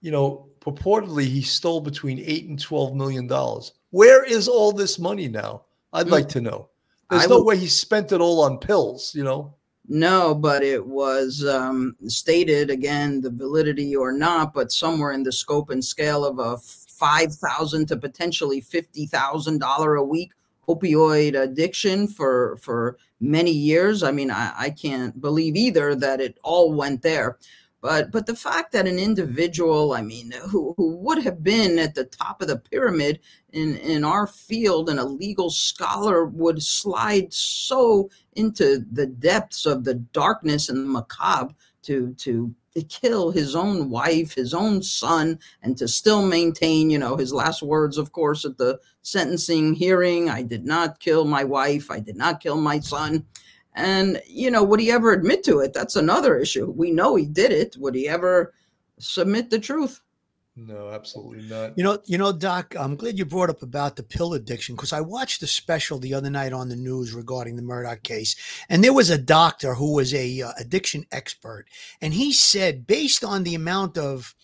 you know, purportedly he stole between eight and twelve million dollars. Where is all this money now? I'd like to know. There's Mm. I no would- way he spent it all on pills, you know. No, but it was um, stated again, the validity or not, but somewhere in the scope and scale of a five thousand to potentially fifty thousand dollar a week opioid addiction for for many years. I mean, I, I can't believe either that it all went there. But but the fact that an individual, I mean, who, who would have been at the top of the pyramid in, in our field and a legal scholar would slide so into the depths of the darkness and the macabre to to to kill his own wife, his own son, and to still maintain, you know, his last words, of course, at the sentencing hearing I did not kill my wife, I did not kill my son. And, you know, would he ever admit to it? That's another issue. We know he did it. Would he ever submit the truth? No, absolutely not. You know, you know, Doc. I'm glad you brought up about the pill addiction because I watched a special the other night on the news regarding the Murdaugh case, and there was a doctor who was a uh, addiction expert, and he said based on the amount of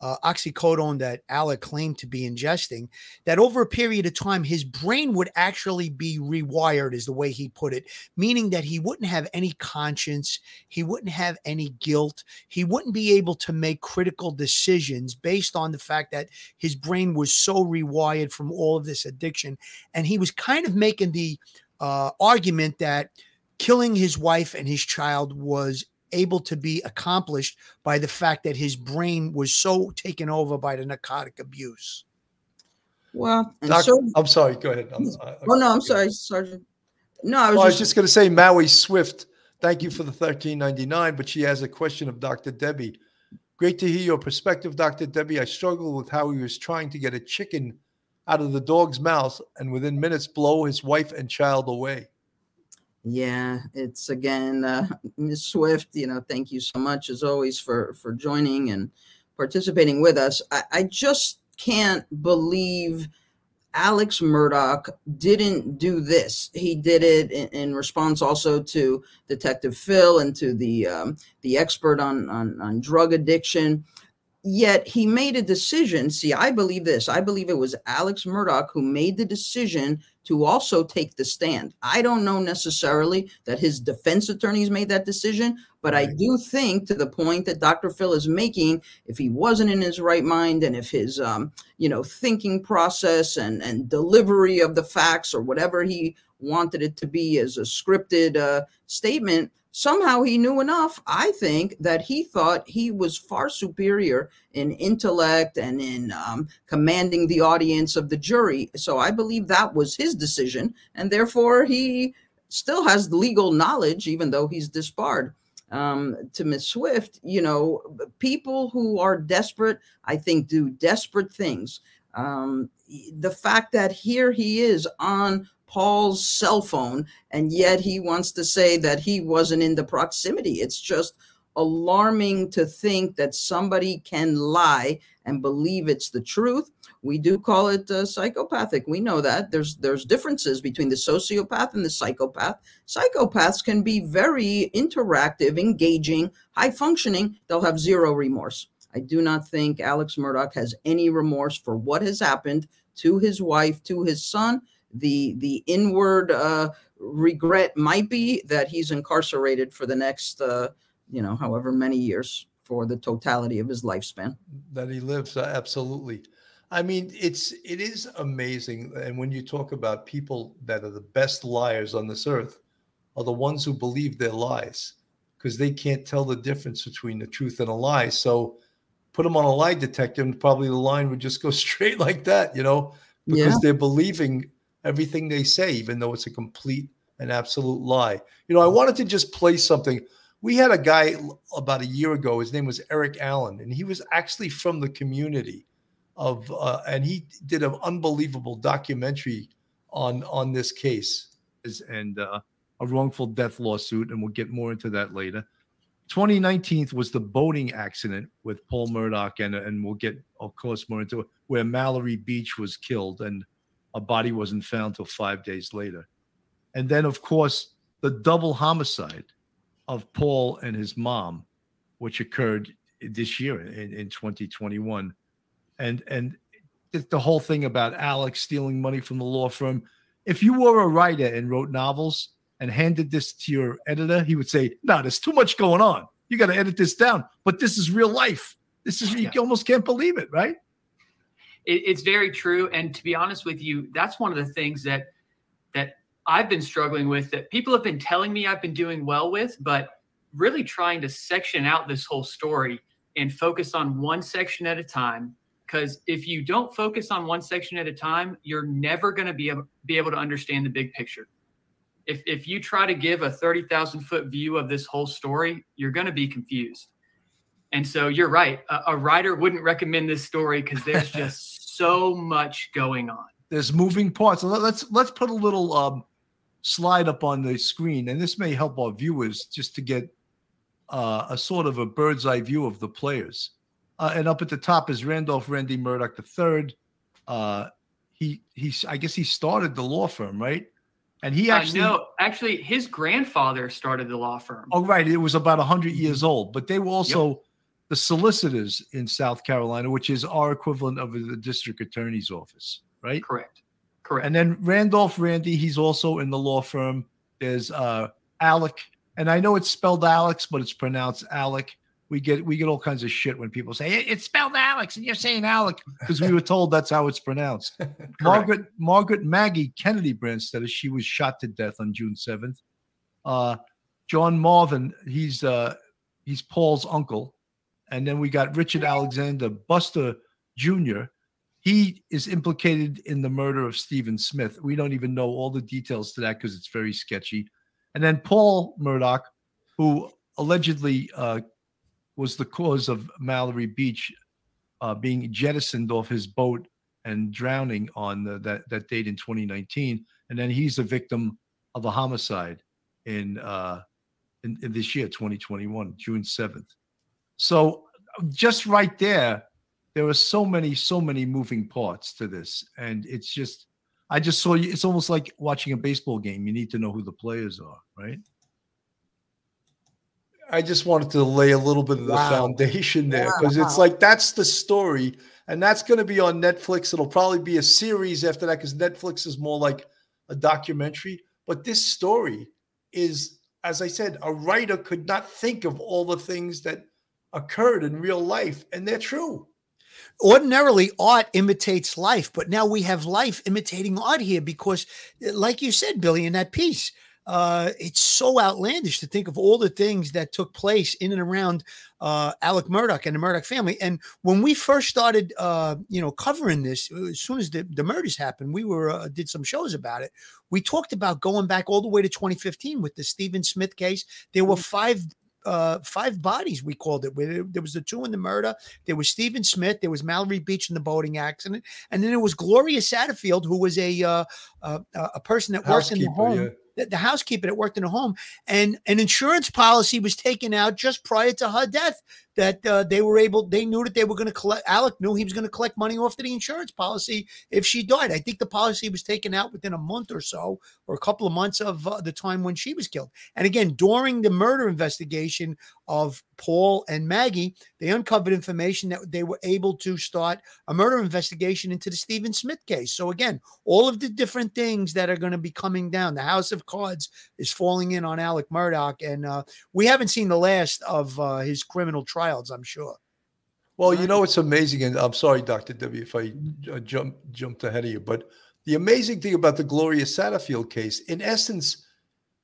uh, oxycodone that Alec claimed to be ingesting, that over a period of time, his brain would actually be rewired, is the way he put it, meaning that he wouldn't have any conscience, he wouldn't have any guilt, he wouldn't be able to make critical decisions based on the fact that his brain was so rewired from all of this addiction. And he was kind of making the uh, argument that killing his wife and his child was able to be accomplished by the fact that his brain was so taken over by the narcotic abuse. Well, Doc, so, I'm sorry. Go ahead. I'm, I, oh no, I'm sorry, Sergeant. No, I was, Well, I was just, just going to say, Maui Swift, thank you for the 1399, but she has a question of Dr. Debbie. Great to hear your perspective, Dr. Debbie. I struggle with how he was trying to get a chicken out of the dog's mouth and within minutes blow his wife and child away. Yeah, it's again, uh, Ms. Swift. You know, thank you so much as always for for joining and participating with us. I, I just can't believe Alex Murdaugh didn't do this. He did it in, in response also to Detective Phil and to the um, the expert on, on on drug addiction. Yet he made a decision. See, I believe this. I believe it was Alex Murdaugh who made the decision to also take the stand. I don't know necessarily that his defense attorneys made that decision, but I do think to the point that Dr. Phil is making, if he wasn't in his right mind and if his um, you know, thinking process and and delivery of the facts or whatever he wanted it to be as a scripted uh, statement, somehow he knew enough, I think, that he thought he was far superior in intellect and in um, commanding the audience of the jury. So I believe that was his decision, and therefore he still has legal knowledge, even though he's disbarred. Um, to Miss Swift, you know, people who are desperate, I think, do desperate things. Um, the fact that here he is on Paul's cell phone, and yet he wants to say that he wasn't in the proximity. It's just alarming to think that somebody can lie and believe it's the truth. We do call it uh, psychopathic. We know that there's there's differences between the sociopath and the psychopath. Psychopaths can be very interactive, engaging, high functioning. They'll have zero remorse. I do not think Alex Murdaugh has any remorse for what has happened to his wife, to his son. The the inward uh, regret might be that he's incarcerated for the next, uh, you know, however many years for the totality of his lifespan. that he lives uh, absolutely i mean it's it is amazing and when you talk about people that are the best liars on this earth are the ones who believe their lies because they can't tell the difference between the truth and a lie so put them on a lie detector and probably the line would just go straight like that you know because Yeah. they're believing everything they say even though it's a complete and absolute lie. You know i wanted to just play something. We had a guy about a year ago his name was eric allen and he was actually from the community of uh, and he did an unbelievable documentary on on this case. And uh, a wrongful death lawsuit, and we'll get more into that later. 2019 was the boating accident with Paul Murdaugh, and and we'll get of course more into it, where Mallory Beach was killed, and a body wasn't found till five days later. And then, of course, the double homicide of Paul and his mom, which occurred this year in, in 2021. And and the- the whole thing about Alex stealing money from the law firm. If you were a writer and wrote novels and handed this to your editor, he would say, No, there's too much going on. You got to edit this down. But this is real life. This is oh, you almost can't believe it, right? It, it's very true. And to be honest with you, that's one of the things that that I've been struggling with that people have been telling me I've been doing well with, but really trying to section out this whole story and focus on one section at a time. Because if you don't focus on one section at a time, you're never going to be able, be able to understand the big picture. If, if you try to give a 30,000 foot view of this whole story, you're going to be confused. And so you're right. A, a writer wouldn't recommend this story because there's just so much going on. there's moving parts. Let- Let's let's put a little um, slide up on the screen, and this may help our viewers just to get uh, a sort of a bird's eye view of the players. Uh, and up at the top is Randolph Randy Murdaugh III. Uh, he he's I guess he started the law firm, right? And he actually uh, no, actually, his grandfather started the law firm. Oh, right. It was about 100 years old, but they were also the solicitors in South Carolina, which is our equivalent of the district attorney's office, right? Correct. Correct. And then Randolph Randy, he's also in the law firm. There's uh, Alec, and I know it's spelled Alex, but it's pronounced Alec. We get we get all kinds of shit when people say it's spelled Alex and you're saying Alec because we were told that's how it's pronounced. Margaret Margaret Maggie Kennedy Branstetter, she was shot to death on June 7th. Uh, John Marvin, he's uh, he's Paul's uncle, and then we got Richard Alexander Buster Jr. He is implicated in the murder of Stephen Smith. We don't even know all the details to that because it's very sketchy. And then Paul Murdaugh, who allegedly uh, was the cause of Mallory Beach uh, being jettisoned off his boat and drowning on the, that that date in 2019, and then he's a victim of a homicide in uh, in, in this year, 2021, June 7th. So just right there, there are so many, so many moving parts to this, and it's just. I just saw you. It's almost like watching a baseball game. You need to know who the players are, right? I just wanted to lay a little bit of the Wow. foundation there because it's like that's the story, and that's going to be on Netflix. It'll probably be a series after that because Netflix is more like a documentary. But this story is, as I said, a writer could not think of all the things that occurred in real life, and they're true. ordinarily art imitates life but now we have life imitating art here because like you said billy in that piece uh, it's so outlandish to think of all the things that took place in and around uh, Alec Murdaugh and the Murdaugh family. And when we first started, uh, you know, covering this, uh, as soon as the, the murders happened, we were uh, did some shows about it. We talked about going back all the way to 2015 with the Stephen Smith case. There were five uh, five bodies, we called it. There was the two in the murder. There was Stephen Smith. There was Mallory Beach in the boating accident, and then there was Gloria Satterfield, who was a uh, uh, a person that worked in the home. yeah. The, the housekeeper that worked in the home, and an insurance policy was taken out just prior to her death. That uh, they were able, they knew that they were going to collect. Alec knew he was going to collect money off of the insurance policy if she died. I think the policy was taken out within a month or so, or a couple of months of uh, the time when she was killed. And again, during the murder investigation of Paul and Maggie, they uncovered information that they were able to start a murder investigation into the Stephen Smith case. So again, all of the different things that are going to be coming down. The House of Cards is falling in on Alec Murdaugh, and uh, we haven't seen the last of uh, his criminal I'm sure. Well, you know, it's amazing, and I'm sorry, Dr. W, if I uh, jump, jumped ahead of you, but the amazing thing about the Gloria Satterfield case, in essence,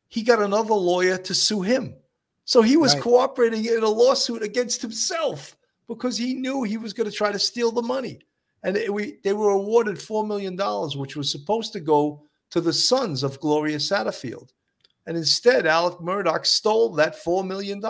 he got another lawyer to sue him. So he was Right. cooperating in a lawsuit against himself because he knew he was going to try to steal the money. And it- we, they were awarded $4 million, which was supposed to go to the sons of Gloria Satterfield. And instead, Alec Murdaugh stole that $4 million.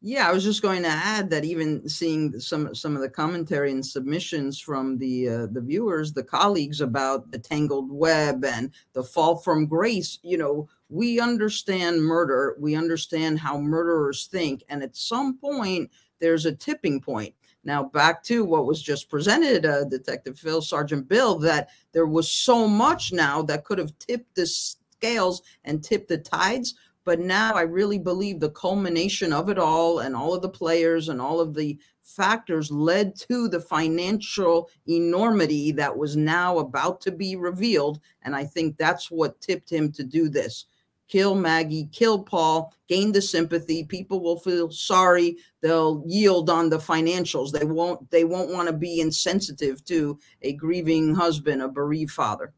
Yeah, I was just going to add that even seeing some some of the commentary and submissions from the uh, the viewers, the colleagues about the tangled web and the fall from grace, you know, we understand murder, we understand how murderers think, and at some point there's a tipping point. Now back to what was just presented, uh, Detective Phil, Sergeant Bill, that there was so much now that could have tipped the scales and tipped the tides but now I really believe the culmination of it all and all of the players and all of the factors led to the financial enormity that was now about to be revealed. And I think that's what tipped him to do this. Kill Maggie, kill Paul, gain the sympathy. People will feel sorry. They'll yield on the financials. They won't. They won't want to be insensitive to a grieving husband, a bereaved father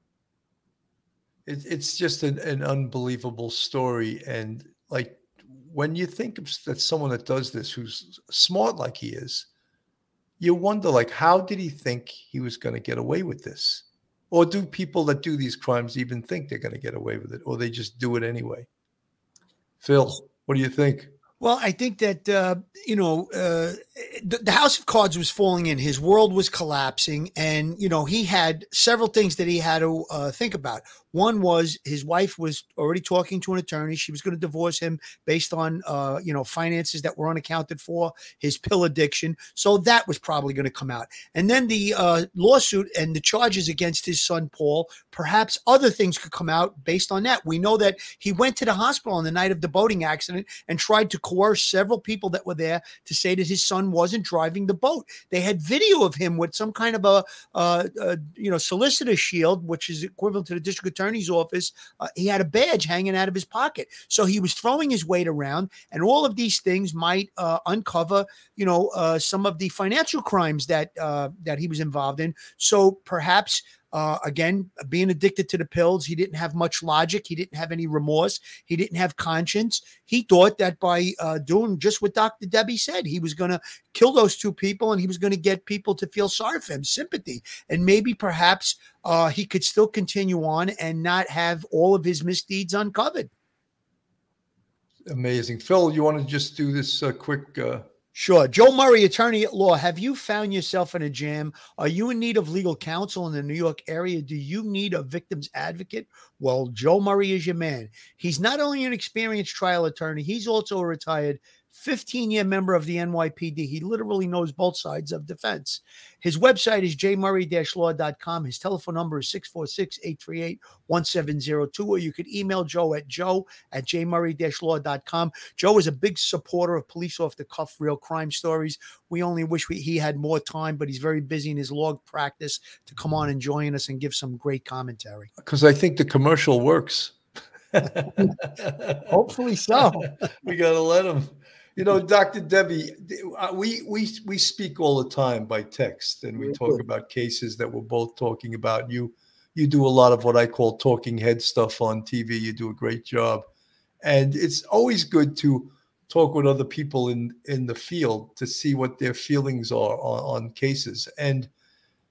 it, it's just an, an unbelievable story. And like when you think of that someone that does this who's smart like he is, you wonder like how did he think he was going to get away with this? Or do people that do these crimes even think they're going to get away with it, or they just do it anyway? Phil, what do you think? Well, I think that uh, you know uh, the, the, House of Cards was falling in. His world was collapsing, and you know he had several things that he had to uh, think about. One was his wife was already talking to an attorney. She was going to divorce him based on, uh, you know, finances that were unaccounted for, his pill addiction. So that was probably going to come out. And then the uh, lawsuit and the charges against his son Paul. Perhaps other things could come out based on that. We know that he went to the hospital on the night of the boating accident and tried to coerce several people that were there to say that his son wasn't driving the boat. They had video of him with some kind of a, uh you know, solicitor shield, which is equivalent to the district attorney's office, uh, he had a badge hanging out of his pocket. So he was throwing his weight around, and all of these things might uh, uncover, you know, uh, some of the financial crimes that uh, that he was involved in. So perhaps uh, again, being addicted to the pills, he didn't have much logic. He didn't have any remorse. He didn't have conscience. He thought that by uh, doing just what Dr. Debbie said, he was going to kill those two people and he was going to get people to feel sorry for him, sympathy. And maybe perhaps uh, he could still continue on and not have all of his misdeeds uncovered. Amazing. Phil, you want to just do this uh, quick uh, Sure. Joe Murray, attorney at law. Have you found yourself in a jam? Are you in need of legal counsel in the New York area? Do you need a victim's advocate? Well, Joe Murray is your man. He's not only an experienced trial attorney, he's also a retired 15 year member of the NYPD. He literally knows both sides of defense. His website is jmurray law.com. His telephone number is 646 838 1702, or you could email Joe at joe at jmurray law.com. Joe is a big supporter of police off the cuff real crime stories. We only wish we, he had more time, but he's very busy in his log practice to come on and join us and give some great commentary. Because I think the commercial works. Hopefully so. we got to let him. You know, Dr. Debbie, uh, we we we speak all the time by text, and we talk about cases that we're both talking about. You you do a lot of what I call talking head stuff on TV. You do a great job, and it's always good to talk with other people in in the field to see what their feelings are on, on cases. And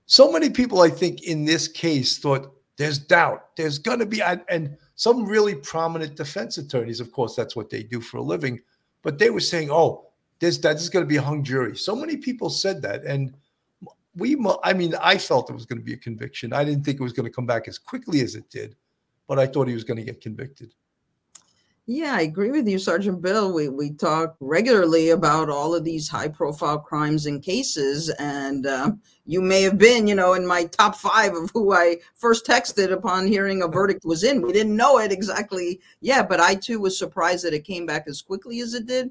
so many people, I think, in this case, thought there's doubt. There's going to be, and some really prominent defense attorneys, of course, that's what they do for a living but they were saying, "Oh, this that is going to be a hung jury." So many people said that, and we, I mean, I felt it was going to be a conviction. I didn't think it was going to come back as quickly as it did, but I thought he was going to get convicted. Yeah, I agree with you, Sergeant Bill. We we talk regularly about all of these high profile crimes and cases, and uh, you may have been, you know, in my top five of who I first texted upon hearing a verdict was in. We didn't know it exactly yet, but I too was surprised that it came back as quickly as it did.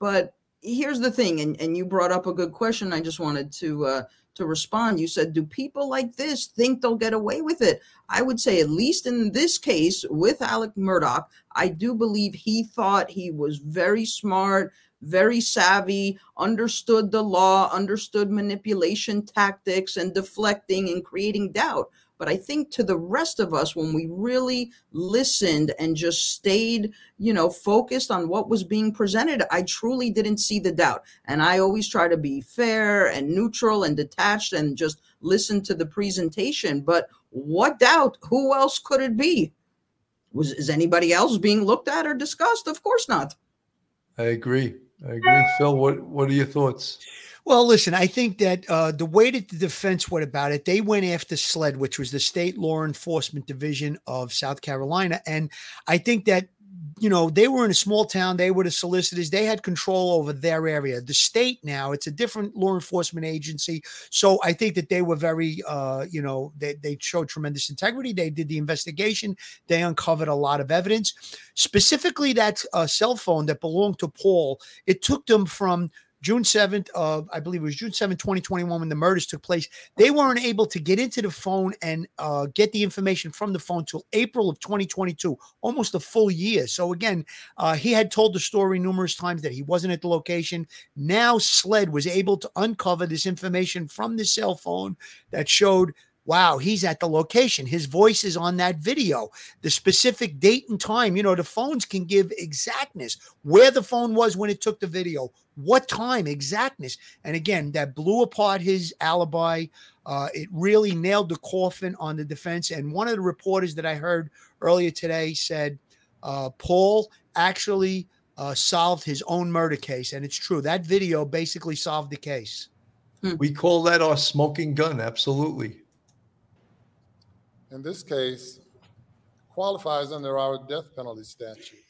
But here's the thing, and, and you brought up a good question. I just wanted to uh, to respond. You said, Do people like this think they'll get away with it? I would say, at least in this case with Alec Murdaugh, I do believe he thought he was very smart, very savvy, understood the law, understood manipulation tactics and deflecting and creating doubt. But I think to the rest of us, when we really listened and just stayed, you know, focused on what was being presented, I truly didn't see the doubt. And I always try to be fair and neutral and detached and just listen to the presentation. But what doubt? Who else could it be? Was is anybody else being looked at or discussed? Of course not. I agree. I agree. Phil, what what are your thoughts? Well, listen, I think that uh, the way that the defense went about it, they went after SLED, which was the State Law Enforcement Division of South Carolina. And I think that, you know, they were in a small town. They were the solicitors. They had control over their area. The state now, it's a different law enforcement agency. So I think that they were very, uh, you know, they, they showed tremendous integrity. They did the investigation. They uncovered a lot of evidence. Specifically, that uh, cell phone that belonged to Paul, it took them from June 7th of, I believe it was June 7th, 2021, when the murders took place. They weren't able to get into the phone and uh, get the information from the phone till April of 2022, almost a full year. So again, uh, he had told the story numerous times that he wasn't at the location. Now SLED was able to uncover this information from the cell phone that showed wow, he's at the location. His voice is on that video. The specific date and time, you know, the phones can give exactness where the phone was when it took the video, what time, exactness. And again, that blew apart his alibi. Uh, it really nailed the coffin on the defense. And one of the reporters that I heard earlier today said uh, Paul actually uh, solved his own murder case. And it's true. That video basically solved the case. We call that our smoking gun. Absolutely. in this case, qualifies under our death penalty statute.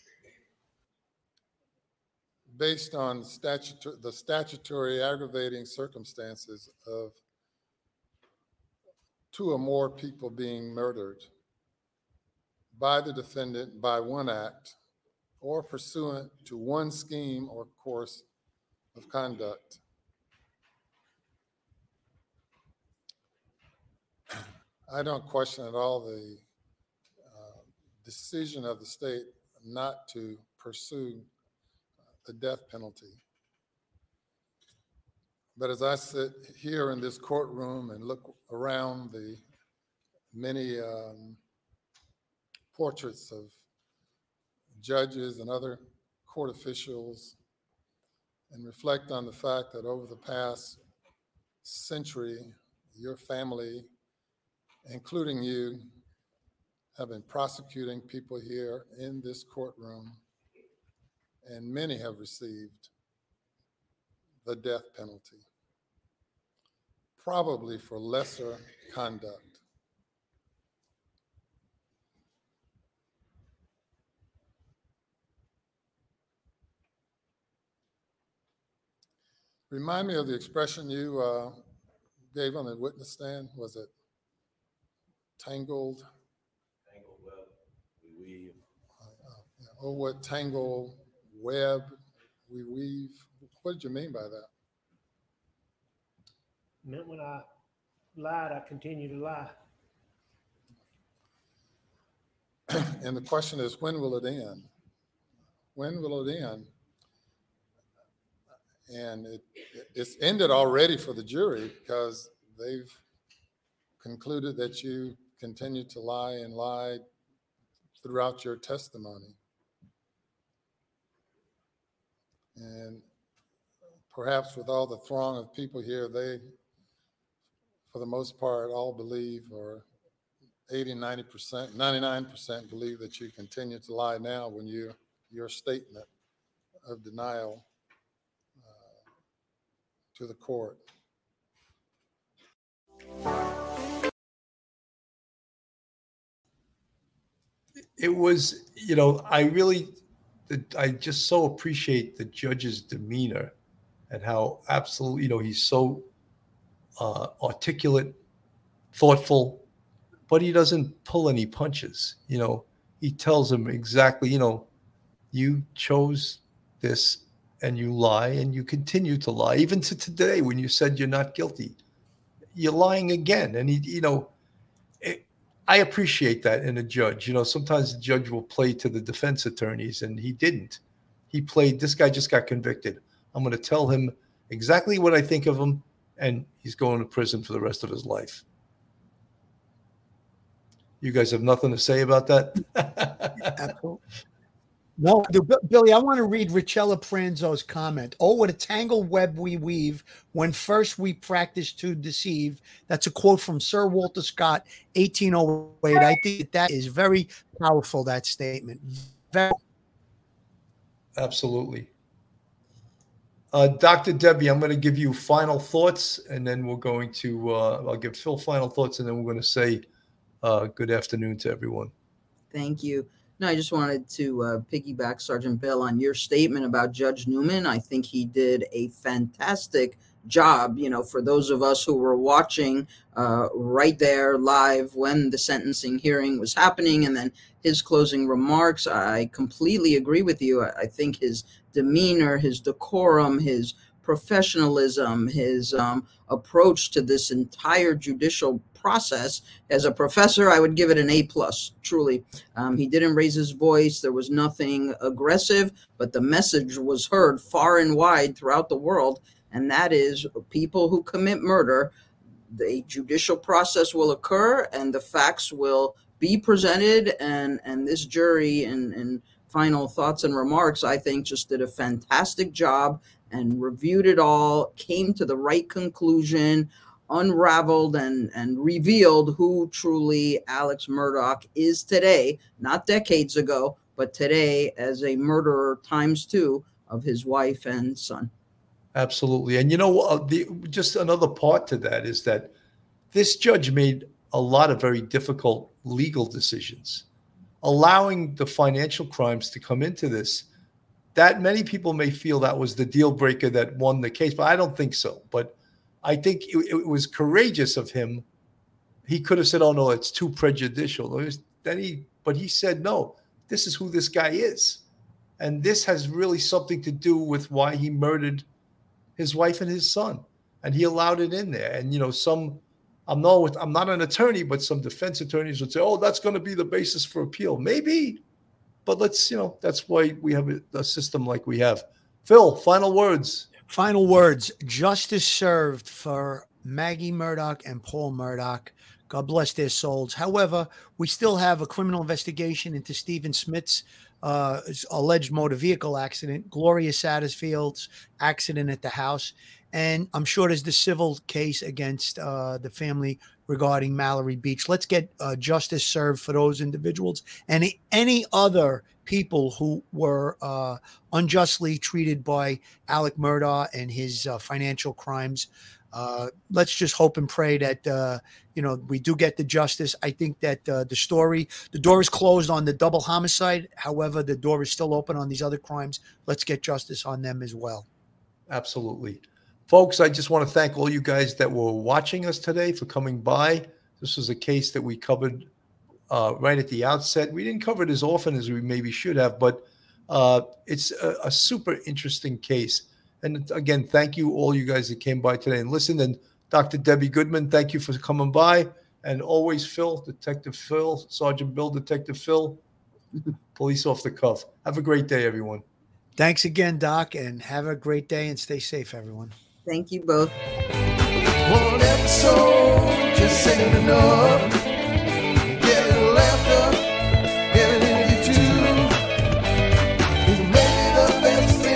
Based on statute, the statutory aggravating circumstances of two or more people being murdered by the defendant by one act or pursuant to one scheme or course of conduct. I don't question at all the uh, decision of the state not to pursue the death penalty. But as I sit here in this courtroom and look around the many um, portraits of judges and other court officials and reflect on the fact that over the past century, your family including you, have been prosecuting people here in this courtroom, and many have received the death penalty, probably for lesser conduct. Remind me of the expression you uh, gave on the witness stand. Was it tangled? Tangled web, we weave. Oh, what tangle web we weave? What did you mean by that? Meant when I lied, I continue to lie. And the question is, when will it end? When will it end? And it, it's ended already for the jury because they've concluded that you continued to lie and lie throughout your testimony. And perhaps with all the throng of people here, they, for the most part, all believe, or 80, 90%, 99% believe that you continue to lie now when you, your statement of denial uh, to the court. it was you know i really i just so appreciate the judge's demeanor and how absolutely you know he's so uh, articulate thoughtful but he doesn't pull any punches you know? He tells him exactly you know you chose this and you lie and you continue to lie even to today when you said you're not guilty. You're lying again. And he you know I appreciate that in a judge. You know, sometimes the judge will play to the defense attorneys, and he didn't. He played, this guy just got convicted. I'm going to tell him exactly what I think of him, and he's going to prison for the rest of his life. You guys have nothing to say about that? Absolutely. No, the, Billy, I want to read Richella Pranzo's comment. Oh, what a tangled web we weave when first we practice to deceive. That's a quote from Sir Walter Scott, 1808. I think that is very powerful, that statement. Very- Absolutely. Uh, Dr. Debbie, I'm going to give you final thoughts, and then we're going to, uh, I'll give Phil final thoughts, and then we're going to say uh, good afternoon to everyone. Thank you. No, I just wanted to uh, piggyback Sergeant Bill on your statement about Judge Newman. I think he did a fantastic job. You know, for those of us who were watching uh, right there live when the sentencing hearing was happening, and then his closing remarks, I completely agree with you. I, I think his demeanor, his decorum, his professionalism, his um, approach to this entire judicial process. As a professor, I would give it an A plus. Truly, um, he didn't raise his voice. There was nothing aggressive, but the message was heard far and wide throughout the world, and that is people who commit murder. The judicial process will occur, and the facts will be presented, and and this jury and and final thoughts and remarks, I think, just did a fantastic job and reviewed it all, came to the right conclusion, unraveled and, and revealed who truly Alex Murdaugh is today, not decades ago, but today as a murderer times two of his wife and son. Absolutely. And you know, uh, the, just another part to that is that this judge made a lot of very difficult legal decisions, allowing the financial crimes to come into this. That many people may feel that was the deal breaker that won the case, but I don't think so. But I think it, it was courageous of him. He could have said, "Oh no, it's too prejudicial." Then he, but he said, "No, this is who this guy is," and this has really something to do with why he murdered his wife and his son, and he allowed it in there. And you know, some I'm not I'm not an attorney, but some defense attorneys would say, "Oh, that's going to be the basis for appeal." Maybe, but let's you know that's why we have a, system like we have. Phil, final words. Final words. Justice served for Maggie Murdaugh and Paul Murdaugh. God bless their souls. However, we still have a criminal investigation into Stephen Smith's uh, alleged motor vehicle accident, Gloria Satterfield's accident at the house, and I'm sure there's the civil case against uh, the family regarding Mallory Beach. Let's get uh, justice served for those individuals and any, other people who were uh, unjustly treated by Alex Murdaugh and his uh, financial crimes. Uh, let's just hope and pray that uh, you know we do get the justice. I think that uh, the story, the door is closed on the double homicide. However, the door is still open on these other crimes. Let's get justice on them as well. Absolutely. Folks, I just want to thank all you guys that were watching us today for coming by. This was a case that we covered uh, right at the outset. We didn't cover it as often as we maybe should have, but uh, it's a, a, super interesting case. And again, thank you all you guys that came by today and listened. And Dr. Debbie Goodman, thank you for coming by. And always Phil, Detective Phil, Sergeant Bill, Detective Phil, police off the cuff. Have a great day, everyone. Thanks again, Doc, and have a great day and stay safe, everyone. Thank you both.